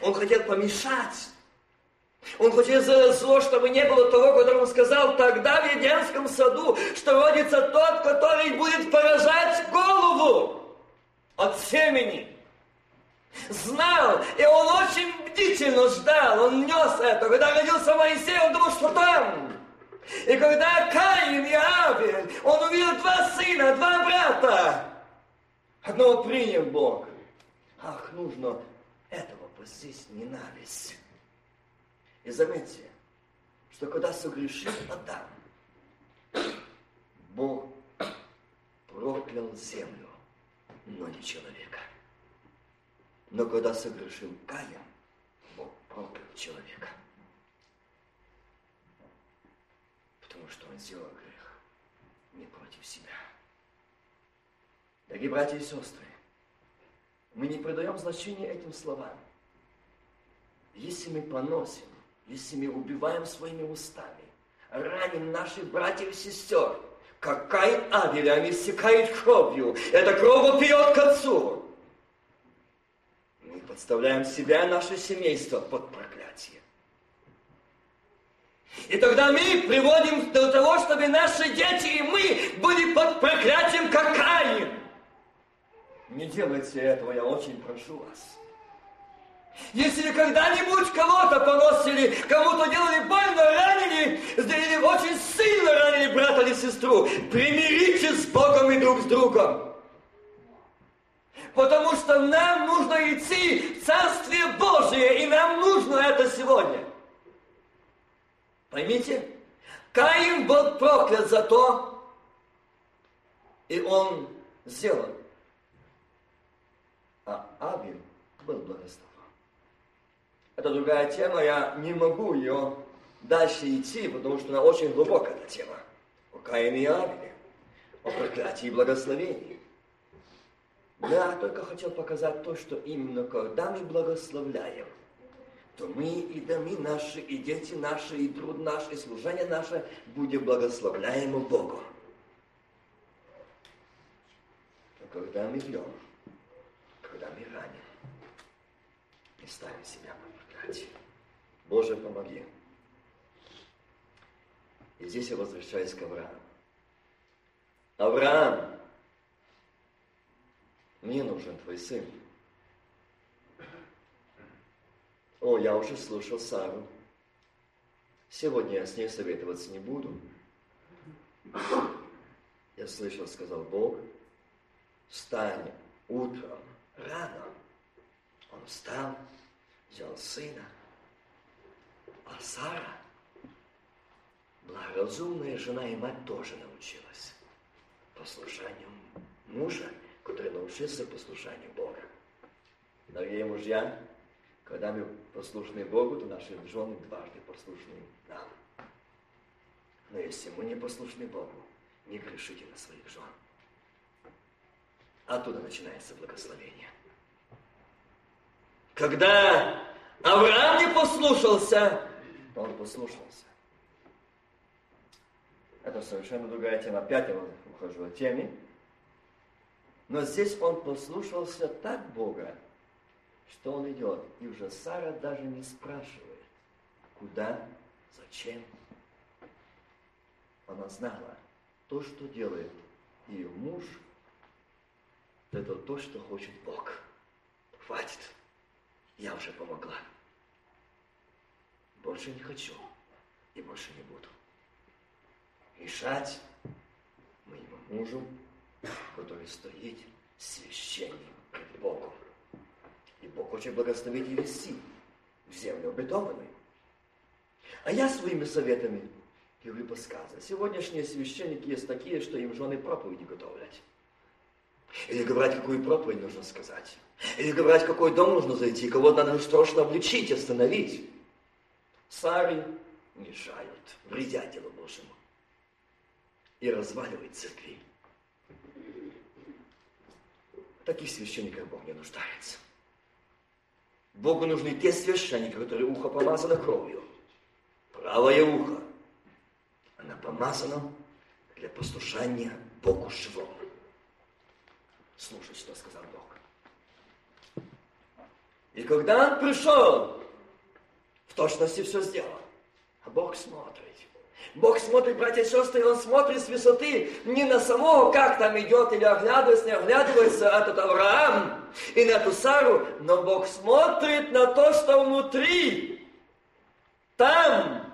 Он хотел помешать. Он хотел сделать зло, чтобы не было того, который он сказал тогда в Едемском саду, что родится тот, который будет поражать голову от семени. Знал, и он очень бдительно ждал, он нес это. Когда родился Моисей, он думал, что там. И когда Каин и Авель, он увидел два сына, два брата. Одного принял Бог. Ах, нужно этого здесь ненависть. И заметьте, что когда согрешил Адам, Бог проклял землю, но не человека. Но когда согрешил Каин, Бог проклял человека. Потому что он сделал грех не против себя. Дорогие братья и сестры, мы не придаем значения этим словам. Если мы поносим, если мы убиваем своими устами, раним наших братьев и сестер, какая Авеля, они стекают кровью, эта кровь пьет к отцу. Мы подставляем себя и наше семейство под проклятие. И тогда мы приводим до того, чтобы наши дети и мы были под проклятием, как Каин. Не делайте этого, я очень прошу вас. Если когда-нибудь кого-то поносили, кому-то делали больно, ранили, сделали очень сильно ранили брата или сестру, примиритесь с Богом и друг с другом. Потому что нам нужно идти в Царствие Божие, и нам нужно это сегодня. Поймите, Каин был проклят за то, и он сделал. А Авин был благословен. Это другая тема, я не могу ее дальше идти, потому что она очень глубокая эта тема. О Каине и Авеле, о проклятии и благословении. Я только хотел показать то, что именно когда мы благословляем, то мы и доми наши, и дети наши, и труд наш, и служение наше будем благословляемы Богом. Но когда мы бьем, когда мы раним, мы ставим себя проклятие. Боже, помоги. И здесь я возвращаюсь к Аврааму. Авраам, мне нужен твой сын. О, я уже слушал Сару. Сегодня я с ней советоваться не буду. Я слышал, сказал Бог, встань утром, рано. Он встал, взял сына. А Сара, благоразумная жена и мать, тоже научилась послушанию мужа, который научился послушанию Бога. Дорогие мужья, когда мы послушны Богу, то наши жены дважды послушны нам. Но если мы не послушны Богу, не грешите на своих жен. Оттуда начинается благословение. Когда Авраам не послушался, он послушался. Это совершенно другая тема. Опять я ухожу от темы. Но здесь он послушался так Бога, что он идет. И уже Сара даже не спрашивает, куда, зачем. Она знала, то, что делает ее муж, это то, что хочет Бог. Хватит, я уже помогла. Больше не хочу и больше не буду. Решать моему мужу, который стоит священник пред Богом. И Бог хочет благословить и вести в землю обетованную. А я своими советами говорю подсказы. Сегодняшние священники есть такие, что им жены проповеди готовлять. Или говорить, какую проповедь нужно сказать. Или говорить, в какой дом нужно зайти, кого надо срочно обличить, остановить. Сари мешают, вредят делу Божьему. И разваливают церкви. Таких священников Бог не нуждается. Богу нужны те священники, которые ухо помазано кровью. Правое ухо. Оно помазано для послушания Богу живому. Слушай, что сказал Бог. И когда он пришел, в точности все сделал. А Бог смотрит. Бог смотрит, братья и сестры, Он смотрит с высоты не на самого, как там идет, или оглядывается, не оглядывается этот Авраам и на эту Сару, но Бог смотрит на то, что внутри. Там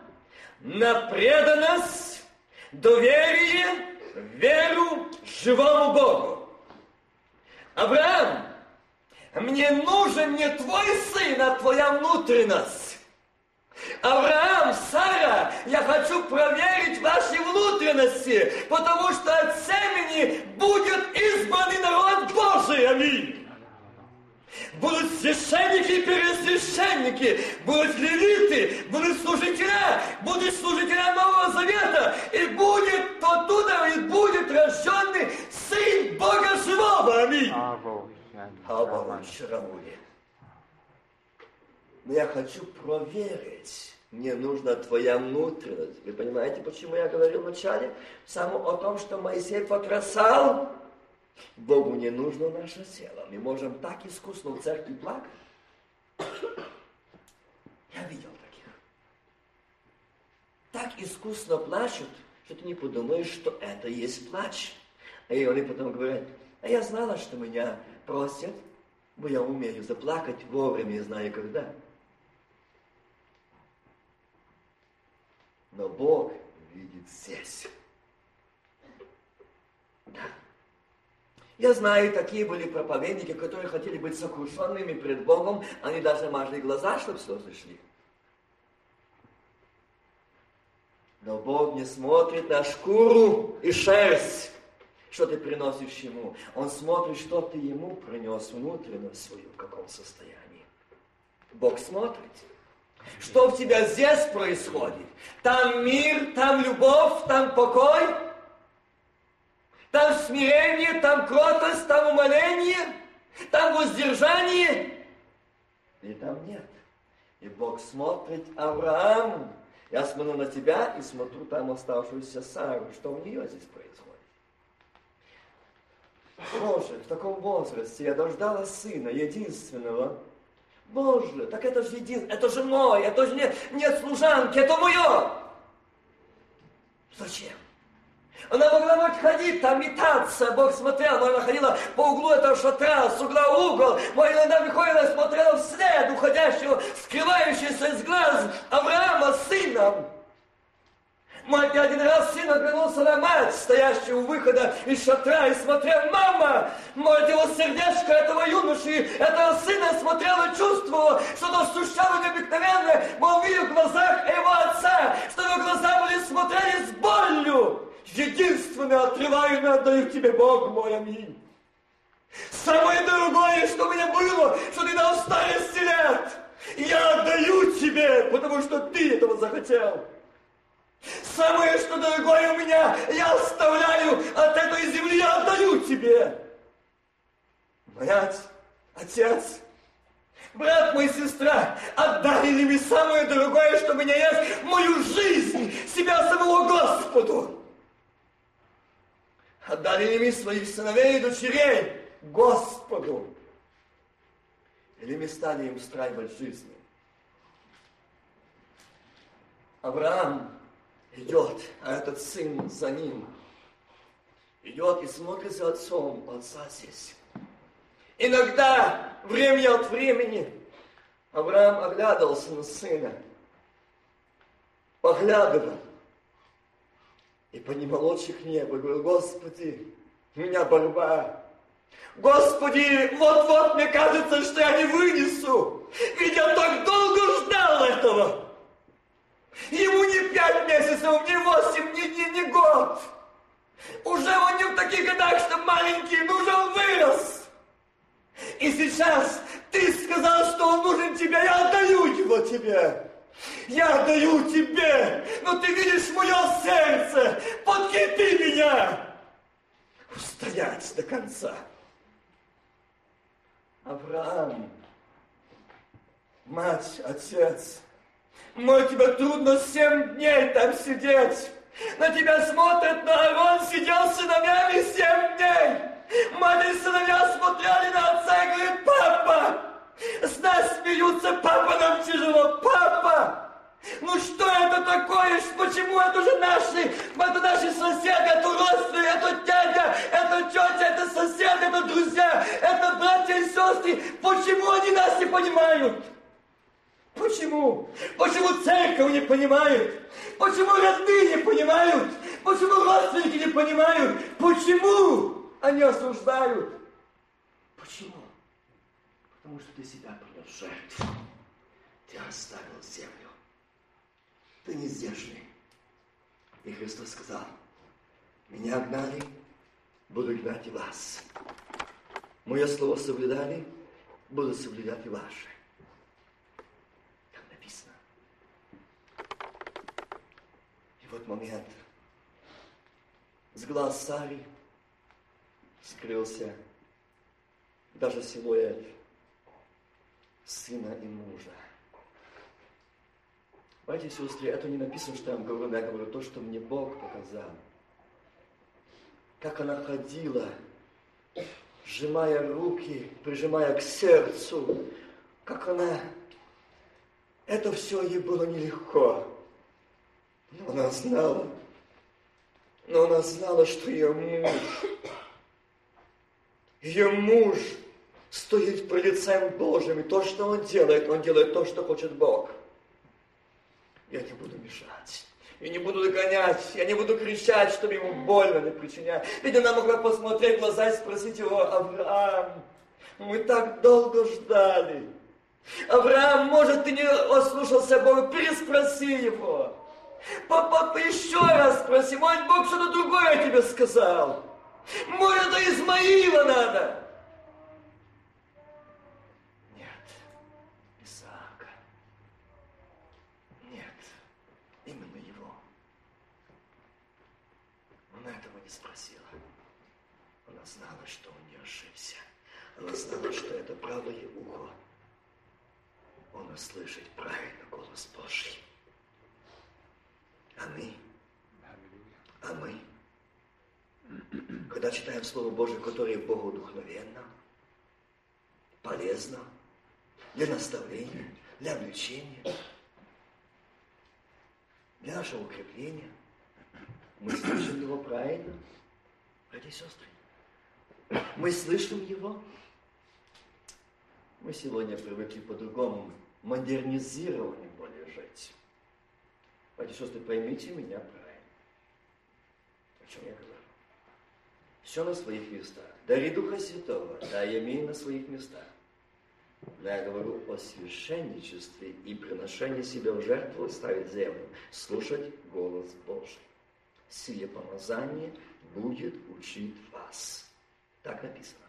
на преданность, доверие, веру живому Богу. Авраам, мне нужен не твой сын, а твоя внутренность. Авраам, Сара, я хочу проверить ваши внутренности, потому что от семени будет избранный народ Божий. Аминь. Будут священники и пересвященники, будут левиты, будут служителя, будут служителя Нового Завета, и будет оттуда, и будет рожденный Сын Бога Живого. Аминь. Но я хочу проверить. Мне нужна твоя внутренность. Вы понимаете, почему я говорил вначале само о том, что Моисей потрясал? Богу не нужно наше тело. Мы можем так искусно в церкви плакать. Я видел таких. Так искусно плачут, что ты не подумаешь, что это есть плач. И они потом говорят, а я знала, что меня просят, но я умею заплакать вовремя знаю когда. Но Бог видит здесь. Да. Я знаю, такие были проповедники, которые хотели быть сокрушенными перед Богом, они даже мажли глаза, чтобы слезы шли. Но Бог не смотрит на шкуру и шерсть, что ты приносишь Ему. Он смотрит, что ты Ему принес внутренность свою, в каком состоянии. Бог смотрит. Что в тебя здесь происходит? Там мир, там любовь, там покой, там смирение, там кротость, там умоление, там воздержание. И там нет. И Бог смотрит Авраам. Я смотрю на тебя и смотрю там оставшуюся Сару. Что у нее здесь происходит? Боже, в таком возрасте я дождалась сына, единственного, Боже, так это же един, это же мой, это же нет, нет служанки, это мое. Зачем? Она могла ночь ходить, там метаться, Бог смотрел, но она ходила по углу этого шатра, с угла в угол. Моя иногда и смотрела вслед уходящего, скрывающегося из глаз Авраама сыном. Мать один раз сын оглянулся на мать, стоящую у выхода из шатра, и смотрел, мама, может, его сердечко этого юноши, этого сына смотрел и чувствовал, что-то сущало необыкновенное, он видел в глазах его отца, что его глаза были смотрели с болью. Единственное, отрываю и отдаю тебе, Бог мой, аминь. Самое дорогое, что у меня было, что ты дал старости лет, я отдаю тебе, потому что ты этого захотел. Самое, что дорогое у меня, я оставляю от этой земли, я отдаю тебе. Мать, отец, брат мой, сестра, отдали ли мне самое дорогое, что у меня есть, мою жизнь, себя самого Господу? Отдали ли мне своих сыновей и дочерей Господу? Или мы стали им устраивать жизнь? Авраам идет, а этот сын за ним. Идет и смотрит за отцом, отца здесь. Иногда, время от времени, Авраам оглядывался на сына, поглядывал, и понимал отчих неба, говорил, Господи, у меня борьба. Господи, вот-вот мне кажется, что я не вынесу, ведь я так долго ждал этого. Ему не пять месяцев, не восемь, не, не, не год. Уже он не в таких годах, что маленький, но уже он вырос. И сейчас ты сказал, что он нужен тебе, я отдаю его тебе. Я отдаю тебе, но ты видишь мое сердце, подкрепи меня. Устоять до конца. Авраам, мать, отец, мой, тебе трудно семь дней там сидеть. На тебя смотрят, на Аарон сидел с сыновьями семь дней. Мать и сыновья смотрели на отца и говорят, папа, с нас смеются, папа, нам тяжело, папа. Ну что это такое? Почему это же наши? Это наши соседи, это родственники, это дядя, это тетя, это соседи, это друзья, это братья и сестры. Почему они нас не понимают? Почему? Почему церковь не понимает? Почему родные не понимают? Почему родственники не понимают? Почему они осуждают? Почему? Потому что ты себя принес в жертву. Ты оставил землю. Ты не здешний. И Христос сказал, меня гнали, буду гнать и вас. Мое слово соблюдали, буду соблюдать и ваше. вот момент с глаз Сари скрылся даже силуэт сына и мужа. Братья и сестры, это не написано, что я вам говорю, но я говорю то, что мне Бог показал. Как она ходила, сжимая руки, прижимая к сердцу, как она... Это все ей было нелегко. Но она знала, но она знала, что ее муж, ее муж стоит пред лицем Божьим, и то, что он делает, он делает то, что хочет Бог. Я не буду мешать. Я не буду догонять, я не буду кричать, чтобы ему больно не причинять. Ведь она могла посмотреть в глаза и спросить его, Авраам, мы так долго ждали. Авраам, может, ты не ослушался Бога, переспроси его. Папа, еще раз спроси, может, Бог что-то другое тебе сказал. Может, это Измаила надо. Нет, Исаака. Нет, именно его. Она этого не спросила. Она знала, что он не ошибся. Она знала, что это правое ухо. Он услышит правильно голос Божий. А мы? А мы? Когда читаем Слово Божие, которое Богу духовенно, полезно, для наставления, для обличения, для нашего укрепления, мы слышим Его правильно, братья и сестры. Мы слышим Его. Мы сегодня привыкли по-другому, модернизированным более жить. Братья и сестры, поймите меня правильно. О чем я говорю? Все на своих местах. Дари Духа Святого, да, я имею на своих местах. Но я говорю о священничестве и приношении себя в жертву ставить землю, слушать голос Божий. Сие помазание будет учить вас. Так написано.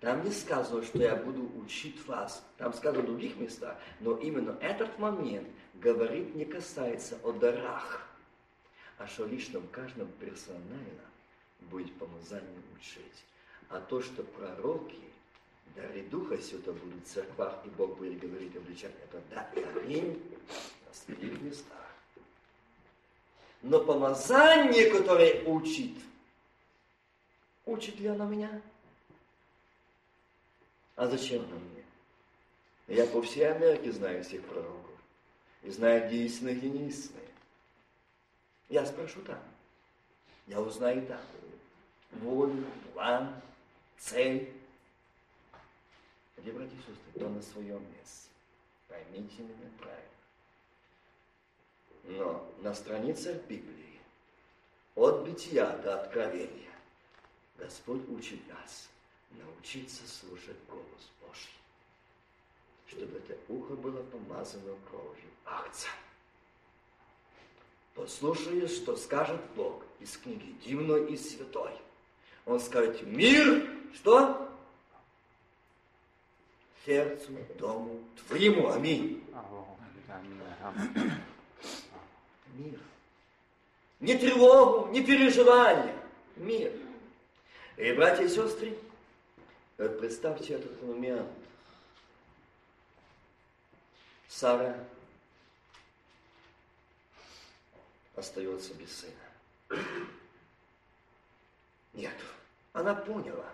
Там не сказано, что я буду учить вас. Там сказано в других местах. Но именно этот момент говорит не касается о дарах, а что лишь нам каждом персонально будет помазание учить. А то, что пророки, дары Духа Святого будут в церквах, и Бог будет говорить, обличать, это да, это аминь на своих местах. Но помазание, которое учит, учит ли оно меня? А зачем оно мне? Я по всей Америке знаю всех пророков. И знаю, где истинные, где не истинные. Я спрошу там. Я узнаю там. Волю, план, цель. Где, братья и сестры, кто на своем месте. Поймите меня правильно. Но на страницах Библии, от бытия до откровения, Господь учит нас научиться слушать голос Божий, чтобы это ухо было помазано кровью акция. Послушай, что скажет Бог из книги Дивной и Святой. Он скажет, мир, что? Сердцу, дому твоему. Аминь. Мир. Не тревогу, не переживание. Мир. И, братья и сестры, представьте этот момент. Сара остается без сына. Нет, она поняла.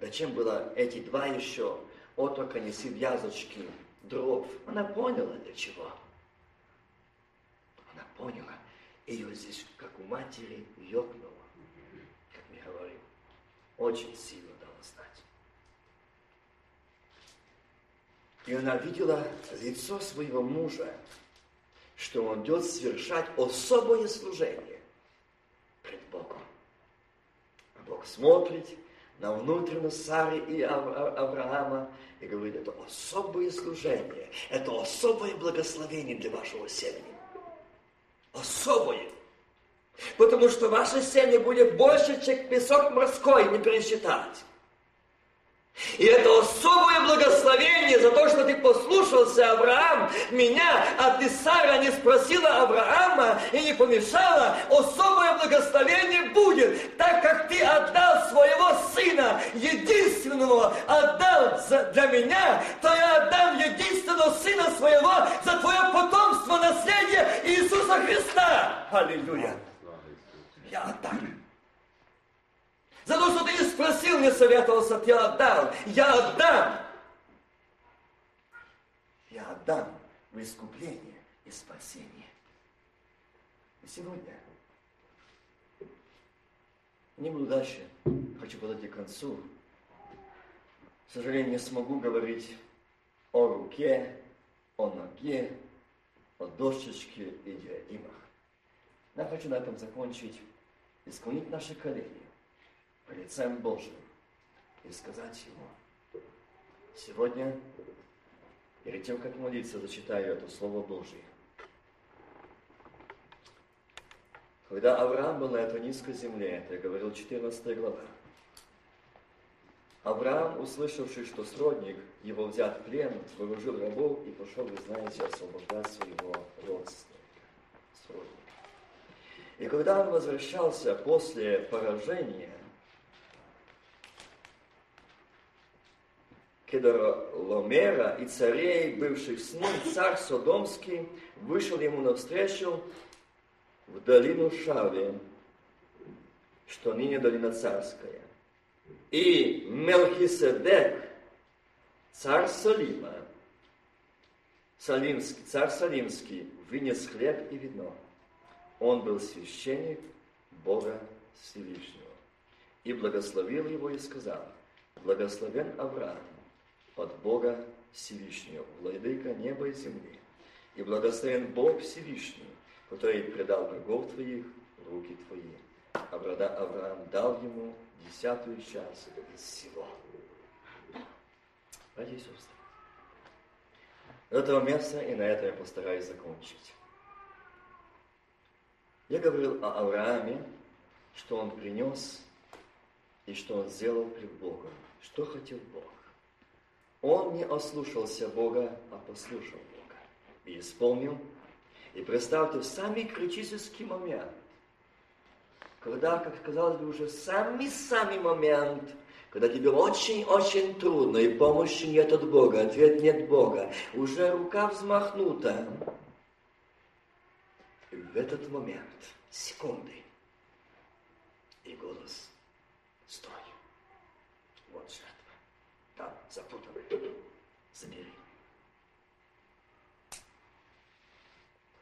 Зачем было эти два еще отрока неси вязочки дров? Она поняла для чего. Она поняла. Ее здесь, как у матери, ёкнуло, как мы говорим. Очень сильно дала знать. И она видела лицо своего мужа, что он идет совершать особое служение пред Богом. А Бог смотрит на внутренность Сары и Авраама и говорит, это особое служение, это особое благословение для вашего семени. Особое. Потому что ваше семя будет больше, чем песок морской, не пересчитать. И это особое благословение за то, что ты послушался, Авраам, меня, а ты, Сара, не спросила Авраама и не помешала, особое благословение будет, так как ты отдал своего сына, единственного, отдал для меня, то я отдам единственного сына своего за твое потомство, наследие Иисуса Христа. Аллилуйя. Я отдам. За то, что ты не спросил, не советовался, я отдал. Я отдам. Я отдам в искупление и спасение. И сегодня не буду дальше, хочу подойти к концу. К сожалению, не смогу говорить о руке, о ноге, о дощечке и диадимах. Я хочу на этом закончить и склонить наши колени лицем Божьим и сказать Ему, сегодня, перед тем, как молиться, зачитаю это Слово Божье. Когда Авраам был на этой низкой земле, это я говорил 14 глава, Авраам, услышавший, что сродник его взят в плен, вооружил рабов и пошел, вы знаете, освобождать своего родственника, сродника. И когда он возвращался после поражения, Кедорломера и царей, бывших с ним, царь Содомский, вышел ему навстречу в долину Шави, что ныне долина царская. И Мелхиседек, царь Салима, Салимский, царь Салимский, вынес хлеб и вино. Он был священник Бога Всевышнего. И благословил его и сказал, благословен Авраам, от Бога Всевышнего, владыка неба и земли. И благословен Бог Всевышний, который предал врагов твоих в руки твои. Авраам дал ему десятую часть из всего. Братья и сестры, этого места и на этом я постараюсь закончить. Я говорил о Аврааме, что он принес и что он сделал пред Богом. Что хотел Бог? Он не ослушался Бога, а послушал Бога. И исполнил. И представьте, в самый критический момент, когда, как казалось бы, уже самый-самый момент, когда тебе очень-очень трудно, и помощи нет от Бога, ответ нет Бога, уже рука взмахнута. И в этот момент, секунды, и голос, стой, там, запутанная, забери.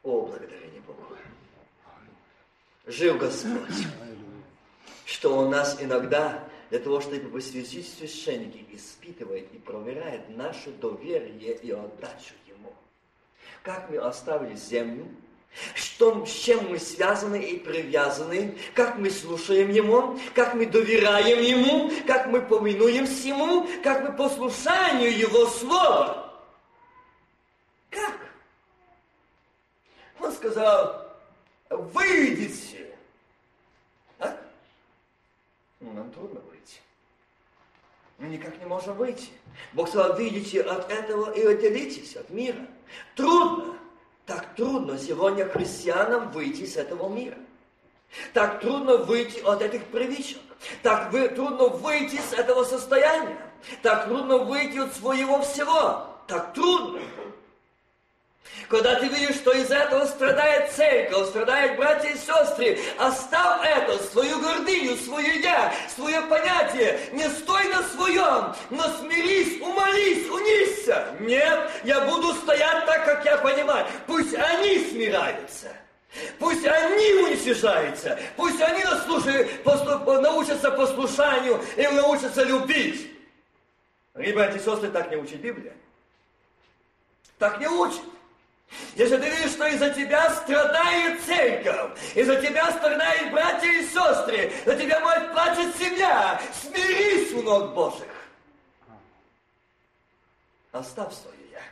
О, благодарение Богу. Жил Господь, что у нас иногда для того, чтобы посвятить священники, испытывает и проверяет наше доверие и отдачу Ему. Как мы оставили землю, что, с чем мы связаны и привязаны, как мы слушаем Ему, как мы доверяем Ему, как мы повинуемся Ему, как мы послушанию Его Слова. Как? Он сказал, выйдите. А? Ну, нам трудно выйти. Мы никак не можем выйти. Бог сказал, выйдите от этого и отделитесь от мира. Трудно. Так трудно сегодня христианам выйти из этого мира. Так трудно выйти от этих привычек. Так вы, трудно выйти из этого состояния. Так трудно выйти от своего всего. Так трудно. Когда ты видишь, что из этого страдает церковь, страдают братья и сестры, оставь это, свою гордыню, свое я, свое понятие. Не стой на своем, но смирись, умолись, унися. Нет, я буду стоять так, как я понимаю. Пусть они смиряются. Пусть они уничижаются, пусть они наслушают, послу, научатся послушанию и научатся любить. Ребята и сестры, так не учит Библия. Так не учит. Если ты видишь, что из-за тебя страдает церковь, из-за тебя страдают братья и сестры, за тебя мать плачет семья, смирись у ног Божьих. Оставь свое я.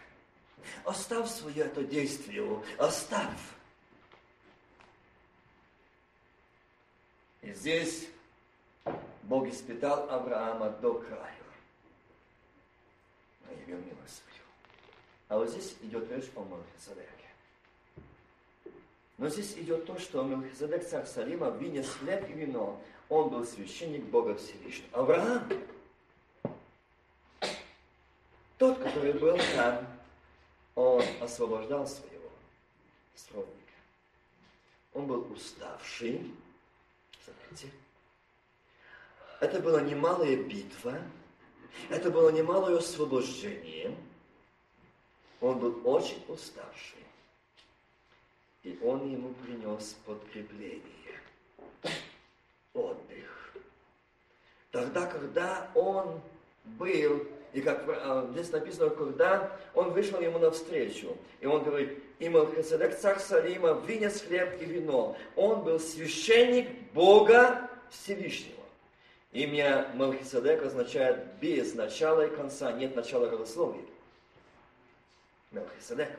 Оставь свое это действие. Оставь. И здесь Бог испытал Авраама до края. Но явил милость а вот здесь идет речь о Мелхиседеке. Но здесь идет то, что Мелхиседек, царь Салима, вынес хлеб и вино. Он был священник Бога Всевышнего. Авраам, тот, который был там, он освобождал своего сродника. Он был уставший, знаете. Это была немалая битва, это было немалое освобождение – он был очень уставший. И он ему принес подкрепление, отдых. Тогда, когда он был, и как а, здесь написано, когда он вышел ему навстречу, и он говорит, и Мелхиседек, царь Салима, вынес хлеб и вино. Он был священник Бога Всевышнего. Имя Мелхиседек означает без начала и конца, нет начала родословия. Мелхиседек.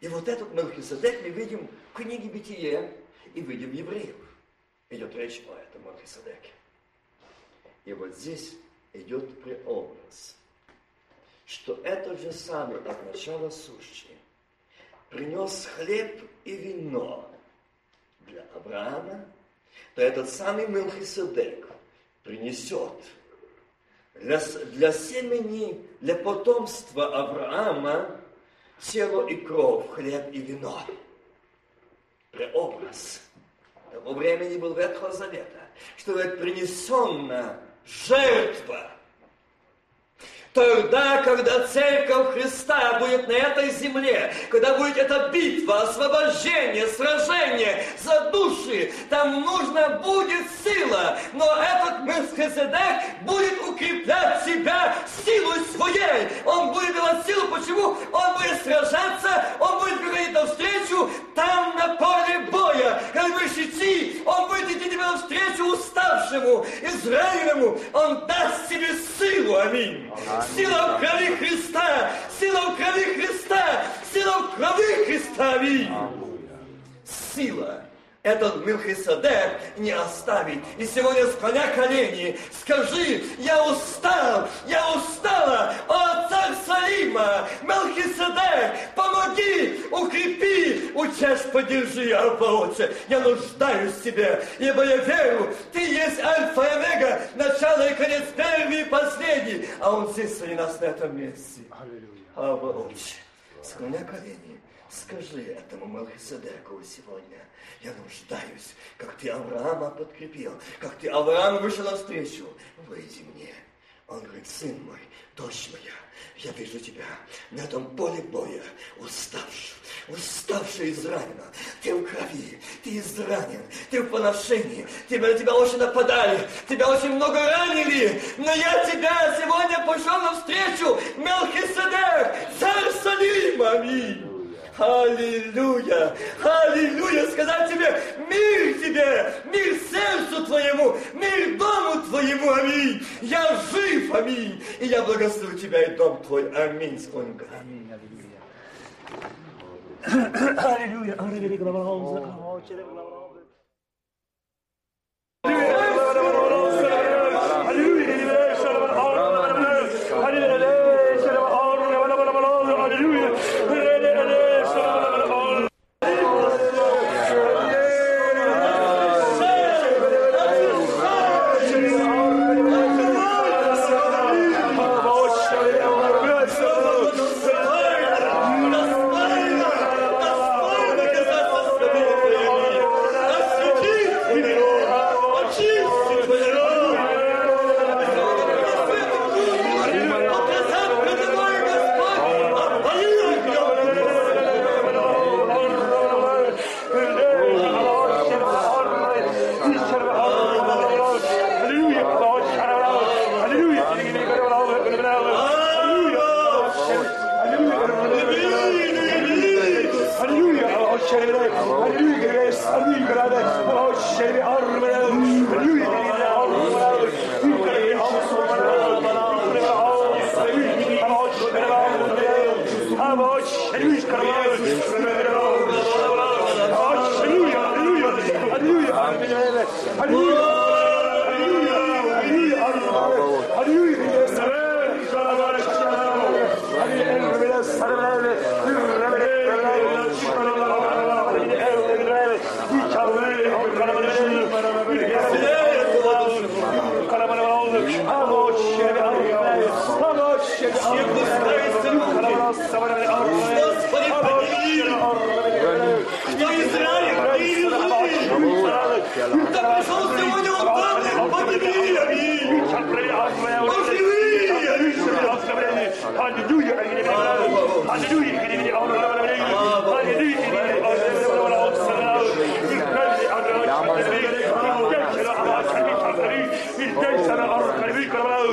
И вот этот Мелхиседек мы видим в книге Бытие и видим евреев. Идет речь о этом Мелхиседеке. И вот здесь идет преобраз, что этот же самый от начала сущий принес хлеб и вино для Авраама, то этот самый Мелхиседек принесет для, для семени, для потомства Авраама тело и кровь, хлеб и вино. Преобраз того времени был Ветхого Завета, что это принесенная жертва – Тогда, когда Церковь Христа будет на этой земле, когда будет эта битва, освобождение, сражение за души, там нужна будет сила. Но этот Мельхиседек будет укреплять себя силой своей. Он будет давать силу. Почему? Он будет сражаться, он будет говорить навстречу там на поле боя. Когда будешь идти, он будет идти тебе навстречу уставшему, Израилему. Он даст тебе силу. Аминь. Сила в крови Христа! Сила в крови Христа! Сила в крови Христа! Сила этот Милхиседек не оставить. И сегодня склоня колени, скажи, я устал, я устала, о царь Салима, Мелхиседек, помоги, укрепи, участь, поддержи, Арбаотче. Я нуждаюсь в тебе, ибо я верю, ты есть Альфа и Омега, начало и конец, первый и последний. А он здесь среди нас на этом месте. Арбаотче, склоня колени. Скажи этому Мелхиседеку сегодня, я нуждаюсь, как ты Авраама подкрепил, как ты Авраам вышел навстречу. Выйди мне. Он говорит, сын мой, дочь моя, я вижу тебя на этом поле боя, уставший, уставший изранена. Ты в крови, ты изранен, ты в поношении, тебя, на тебя очень нападали, тебя очень много ранили, но я тебя сегодня пошел навстречу, Мелхиседек, царь Салим, аминь. Аллилуйя! Аллилуйя! Сказать тебе, мир тебе, мир сердцу твоему, мир дому твоему, аминь! Я жив, аминь! И я благословлю тебя и дом твой, аминь! Склоним Аминь, аллилуйя. Аллилуйя,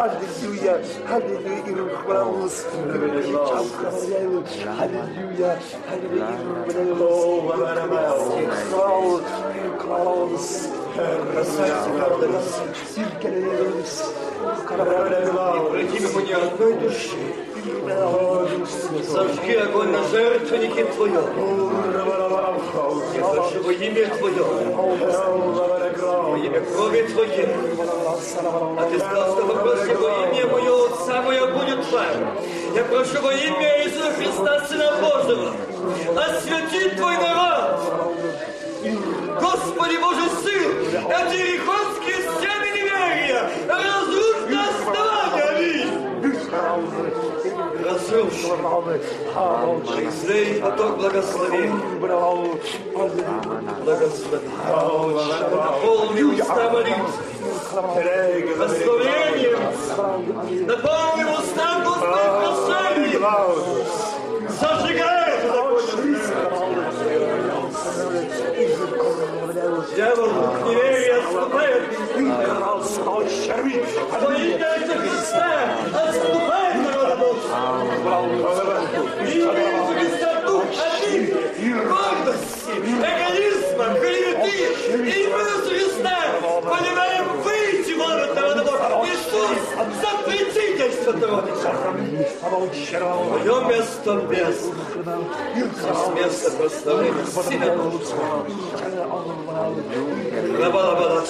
How Hallelujah. Hallelujah. Vamos. Hallelujah. Hallelujah. Oh, close. Close. Close. Close. Зажги огонь на жертвеннике Твоем. Прошу во имя Твое, во имя крови Твоей. А Ты сказал, что попроси во имя Мое, Отца Мое будет Твоим. Я прошу во имя Иисуса Христа, Сына Божьего, освети Твой народ. Господи Божий Сын, эти ерихонские стены неверия, разрушь до основания, аминь. Разрушь. Излей поток благословения. Благослови. Наполни уста молитвы. Благословением. Наполни уста Господи прощением. Зажигай это дьявол, неверие отступает. Во имя Христа отступает народа Божьего. Имя Иисуса Христа дух обиды, гордости, эгоизма, клеветы. Имя Иисуса Христа повелеваем выйти вон от народа Божьего. Иисус, запретительство трудится. Твое место без. С места прославления Сына Божьего. Рабалабала,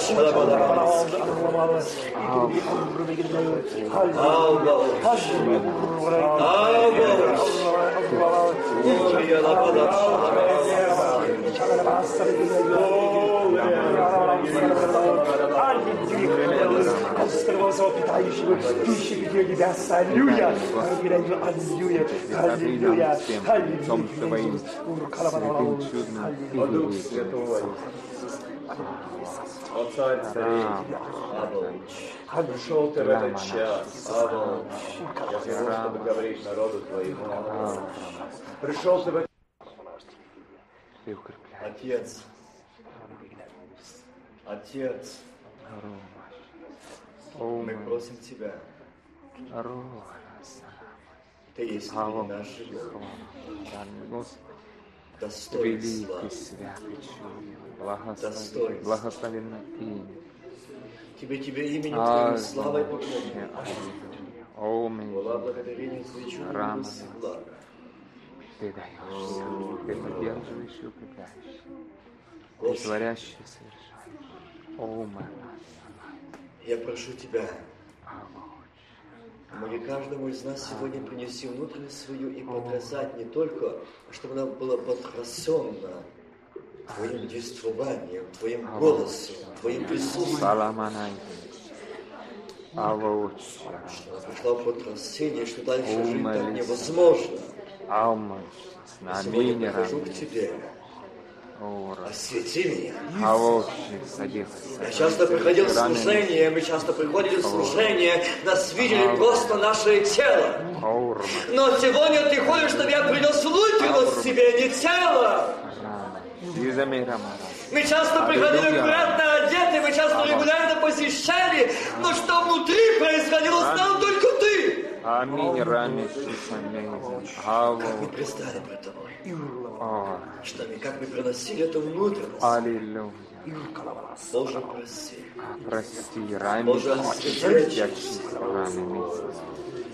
Острого питающего пищи небес. Аллилуйя. Аллилуйя. Аллилуйя. Аллилуйя. Отцом Твоим, святым чудным Иисусом. О царь царей, Авалыч. Пришел ты в этот час, Авалыч. Я пришел, чтобы говорить народу твоему. Пришел ты в этот. Отец, Отец, мы просим Тебя, Ты есть наш Бог, великий, святый, чудный, благословен, Достоин. благословенно имя. Тебе, Тебе именем Твоим славой поклонение. Аллилуйя. О, мой Хвала, благодарение чудо. Ты даешь ты поддерживаешь и укрепляешь. Ты творящий совершаешь. О, мой я прошу Тебя, Помоги каждому из нас сегодня принести внутренность свою и потрясать не только, а чтобы она была потрясена Твоим действованием, Твоим голосом, Твоим присутствием. Что в потрясение, что дальше жить так невозможно. Я Сегодня Наминерам. прихожу к Тебе. Освети меня. Авоуч. Садись. Я часто приходил в служение, мы часто приходили в служение, нас видели просто наше тело. Но сегодня ты хочешь, чтобы я принес внутренность себе, не тело. Мы часто приходили аккуратно одеты, мы часто регулярно посещали, но что внутри происходило, знал только ты. Аминь. Рами. Шисамейзин. Мы Авоуч. предстали пред тобой, Ора. что мы, как мы приносили эту внутренность. Аллилуйя. Боже, прости. Прости, Рами. Боже.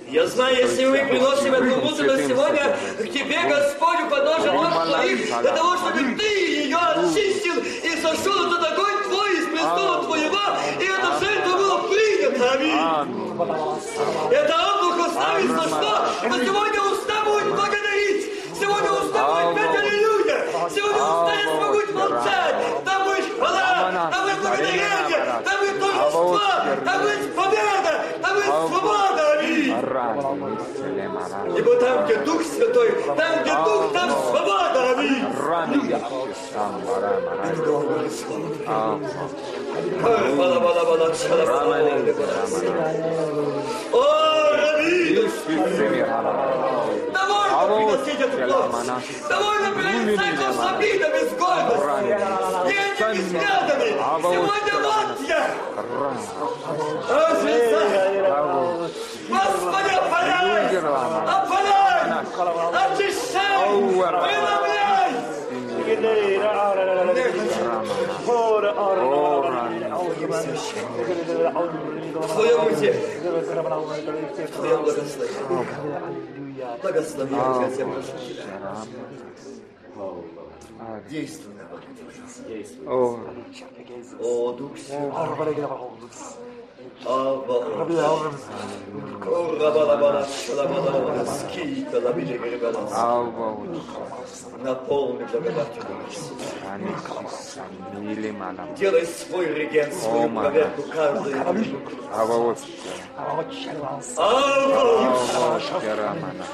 Я знаю, если мы приносим эту внутренность сегодня к Тебе, Господь, у подножия ног Твоих, для того, чтобы Ты ее очистил и сошел этот огонь Твой из престола Твоего, и эта жертва была принята. Аминь. Аминь. Это облако ставит на что? Сегодня уста будет благодарить. Будет петь аллилуйя. Сегодня уста не смогут молчать. Там будет хвала, там будет благодарение, там будет торжество, там будет победа, там будет свобода. Аминь. Ибо там, где Дух Святой, там, где Дух, там свобода. Аминь. Рами. Шамбара. Бала-бала-бала, шала-бала-бала. О, Равин! Довольно. Довольно приносить с обидами, с гордостью. И этими взглядами. Сегодня вот я. Звезда. Господи, опаляй! Опаляй! Очищай! Преломляй! В Твоем уте, в Твоем благословении. Благослови, Отец, я прошу Тебя. Действуй на Бога. О, О, Дух Святой. Наполни благодатью. Делай свой реген, свою проверку. Рамана.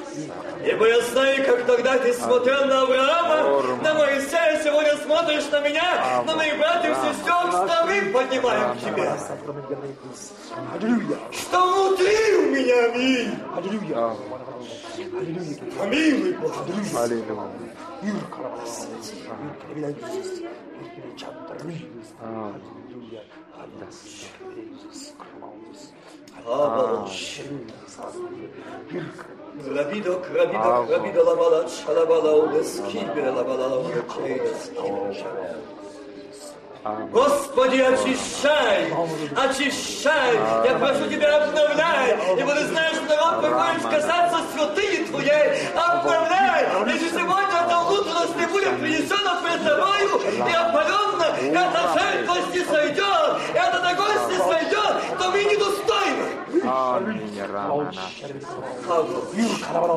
Ибо я знаю, как тогда ты смотрел на Авраама, на Моисея, сегодня смотришь на меня, но мы, братьев сестер, вторым поднимаем тебя. Аллилуйя. Что внутри у меня, аминь. Аллилуйя. Аллилуйя. Помилуй, Бог. Аллилуйя. Рабидо, крабидо, крабидо, лабала, шалабала, улес, кибе, лабала, лабала, чейдес, кибе, Господи, очищай, очищай, я прошу Тебя, обновляй, ибо Ты знаешь, что народ приходит касаться святыни Твоей, обновляй, если сегодня это внутренность не будет принесена пред Тобою, и опаленно, эта жертвость не сойдет, этот огонь не сойдет, то мы недостойны.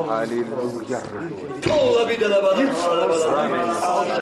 Аллилуйя.